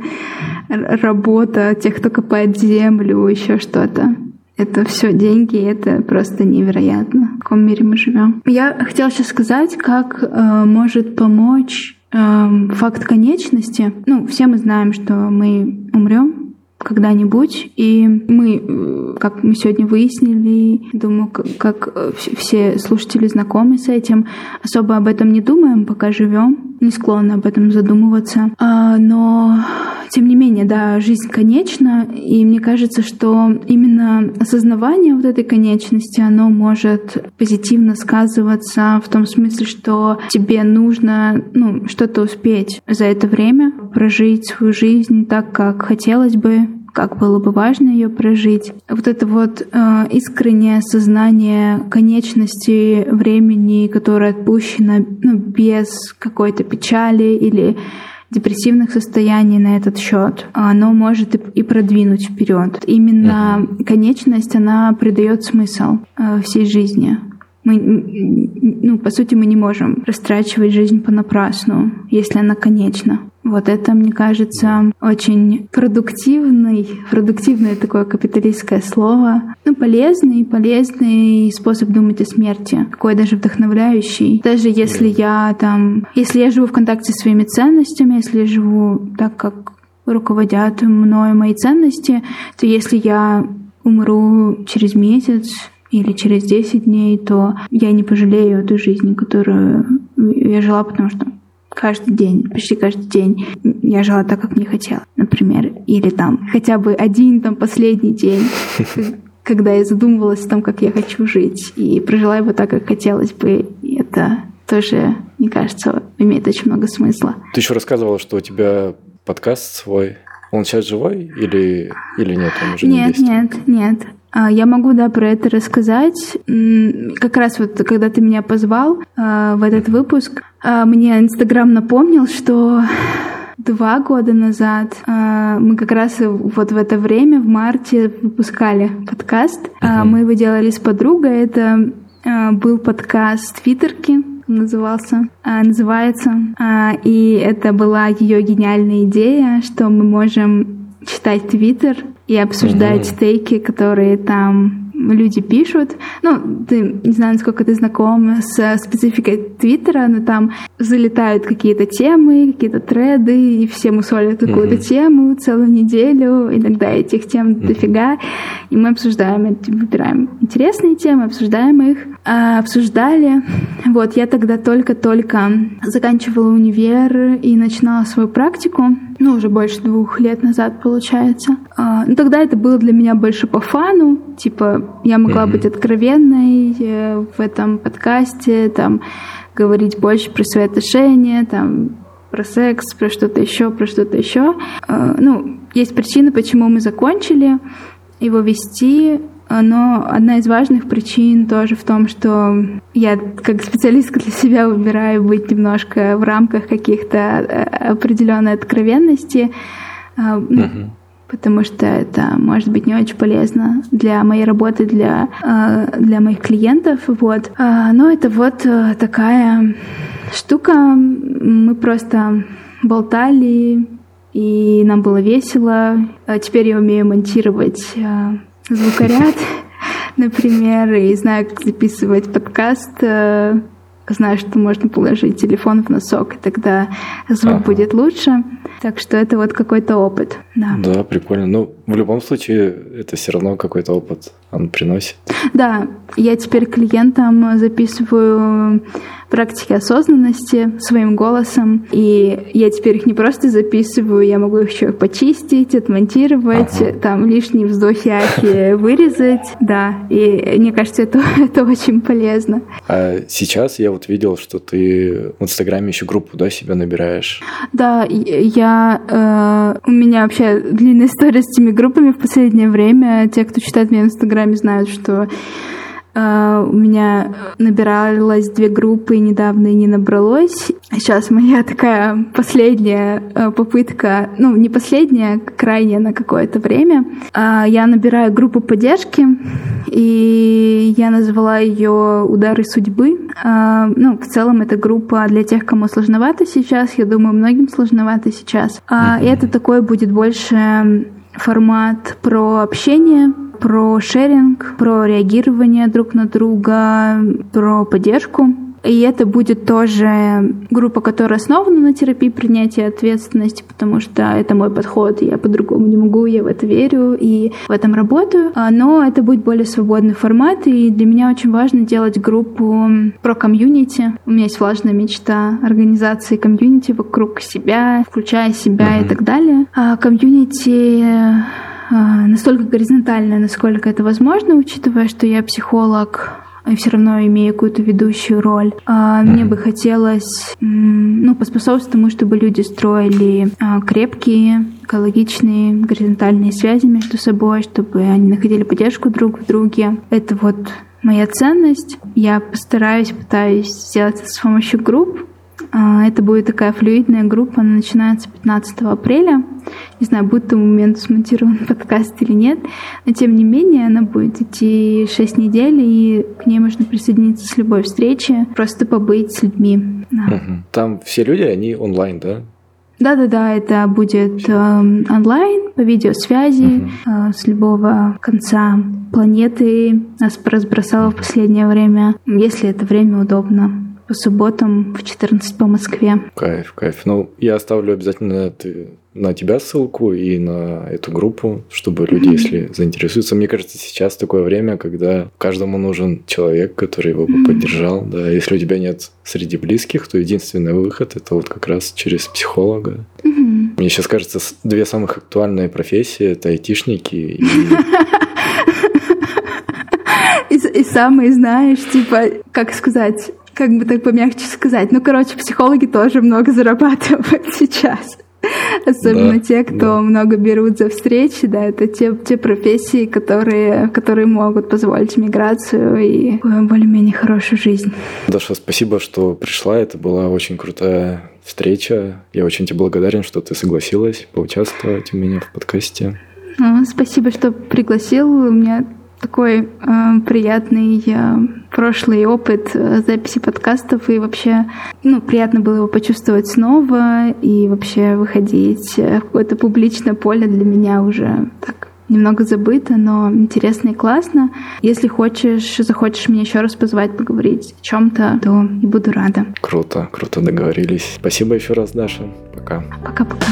работа тех, кто копает землю, еще что-то. Это все деньги, это просто невероятно, в каком мире мы живем. Я хотела сейчас сказать, как э, может помочь э, факт конечности. Ну, все мы знаем, что мы умрем, когда-нибудь. И мы, э, как мы сегодня выяснили, думаю, как э, все слушатели знакомы с этим, особо об этом не думаем, пока живем, не склонны об этом задумываться. А, но, тем не менее, да, жизнь конечна, и мне кажется, что именно осознавание вот этой конечности, оно может позитивно сказываться в том смысле, что тебе нужно ну, что-то успеть за это время, прожить свою жизнь так, как хотелось бы, как было бы важно ее прожить. Вот это вот э, искреннее сознание конечности времени, которое отпущено ну, без какой-то печали или депрессивных состояний на этот счет, оно может и продвинуть вперед. Именно конечность, она придает смысл э, всей жизни. Мы, ну, по сути, мы не можем растрачивать жизнь понапрасну, если она конечна. Вот это, мне кажется, очень продуктивный, продуктивное такое капиталистское слово. Ну, полезный, полезный способ думать о смерти. Такой даже вдохновляющий. Даже если я там, если я живу в контакте со своими ценностями, если я живу так, как руководят мною мои ценности, то если я умру через месяц, или через 10 дней, то я не пожалею эту жизнь, которую я жила, потому что каждый день, почти каждый день я жила так, как мне хотела, например. Или там хотя бы один там последний день, когда я задумывалась о том, как я хочу жить, и прожила его так, как хотелось бы. И это тоже, мне кажется, имеет очень много смысла. Ты еще рассказывала, что у тебя подкаст свой. Он сейчас живой или, или нет? Он уже нет, не нет, нет. А, я могу, да, про это рассказать. Как раз вот, когда ты меня позвал а, в этот выпуск, а, мне Инстаграм напомнил, что два года назад мы как раз вот в это время, в марте, выпускали подкаст. Мы его делали с подругой. Это был подкаст «Твиттерки», назывался, называется. И это была ее гениальная идея, что мы можем читать Твиттер и обсуждать угу. стейки, которые там люди пишут. Ну, ты, не знаю, насколько ты знаком с спецификой Твиттера, но там залетают какие-то темы, какие-то треды, и все мусолят какую-то mm-hmm. тему целую неделю. Иногда этих тем mm-hmm. дофига. И мы обсуждаем, выбираем интересные темы, обсуждаем их. А, обсуждали. Вот, я тогда только-только заканчивала универ и начинала свою практику. Ну, уже больше двух лет назад, получается. А, ну, тогда это было для меня больше по фану. Типа, я могла mm-hmm. быть откровенной э, в этом подкасте, там, говорить больше про свои отношения, там, про секс, про что-то еще, про что-то еще. А, ну, есть причины, почему мы закончили его вести, но одна из важных причин тоже в том, что я как специалистка для себя выбираю быть немножко в рамках каких-то э, определенной откровенности. Uh-huh потому что это может быть не очень полезно для моей работы, для, э, для моих клиентов. Вот. А, но это вот э, такая штука. Мы просто болтали, и нам было весело. А теперь я умею монтировать э, звукоряд, например, и знаю, как записывать подкаст знаю, что можно положить телефон в носок, и тогда звук ага. будет лучше. Так что это вот какой-то опыт. Да. да, прикольно. Ну, в любом случае, это все равно какой-то опыт он приносит. Да, я теперь клиентам записываю практики осознанности своим голосом, и я теперь их не просто записываю, я могу их еще почистить, отмонтировать, ага. там лишние вздохи ахи вырезать, да, и мне кажется, это, это очень полезно. А сейчас я вот видел, что ты в Инстаграме еще группу, да, себя набираешь? Да, я... Э, у меня вообще длинная история с этими группами в последнее время. Те, кто читает меня в Инстаграме, знают, что Uh, у меня набиралось две группы, недавно и не набралось. Сейчас моя такая последняя uh, попытка, ну, не последняя, крайняя на какое-то время. Uh, я набираю группу поддержки, и я назвала ее «Удары судьбы». Ну, в целом, это группа для тех, кому сложновато сейчас. Я думаю, многим сложновато сейчас. И это такой будет больше формат про общение, про шеринг, про реагирование друг на друга, про поддержку. И это будет тоже группа, которая основана на терапии принятия ответственности, потому что это мой подход, я по-другому не могу, я в это верю и в этом работаю. А, но это будет более свободный формат, и для меня очень важно делать группу про комьюнити. У меня есть влажная мечта организации комьюнити вокруг себя, включая себя mm-hmm. и так далее. А комьюнити а, настолько горизонтальная, насколько это возможно, учитывая, что я психолог все равно имею какую-то ведущую роль. А, мне бы хотелось ну, поспособствовать тому, чтобы люди строили а, крепкие, экологичные, горизонтальные связи между собой, чтобы они находили поддержку друг в друге. Это вот моя ценность. Я постараюсь, пытаюсь сделать это с помощью групп, это будет такая флюидная группа, она начинается 15 апреля. Не знаю, будет к момент смонтирован подкаст или нет, но тем не менее она будет идти 6 недель, и к ней можно присоединиться с любой встречи, просто побыть с людьми. Да. Там все люди, они онлайн, да? Да-да-да, это будет э, онлайн по видеосвязи uh-huh. э, с любого конца планеты. Нас разбросало в последнее время, если это время удобно по субботам в 14 по Москве. Кайф, кайф. Ну, я оставлю обязательно на тебя ссылку и на эту группу, чтобы люди, mm-hmm. если заинтересуются. Мне кажется, сейчас такое время, когда каждому нужен человек, который его бы mm-hmm. поддержал. Да, если у тебя нет среди близких, то единственный выход это вот как раз через психолога. Mm-hmm. Мне сейчас кажется, две самых актуальные профессии это айтишники и и, и самые, знаешь, типа, как сказать, как бы так помягче сказать. Ну, короче, психологи тоже много зарабатывают сейчас. Особенно да, те, кто да. много берут за встречи, да, это те, те профессии, которые, которые могут позволить миграцию и более-менее хорошую жизнь. Даша, спасибо, что пришла. Это была очень крутая встреча. Я очень тебе благодарен, что ты согласилась поучаствовать у меня в подкасте. Ну, спасибо, что пригласил. У меня такой э, приятный э, прошлый опыт э, записи подкастов, и вообще, ну, приятно было его почувствовать снова, и вообще выходить в какое-то публичное поле для меня уже так немного забыто, но интересно и классно. Если хочешь, захочешь меня еще раз позвать поговорить о чем-то, то и буду рада. Круто, круто договорились. Спасибо еще раз, Даша. Пока. Пока-пока.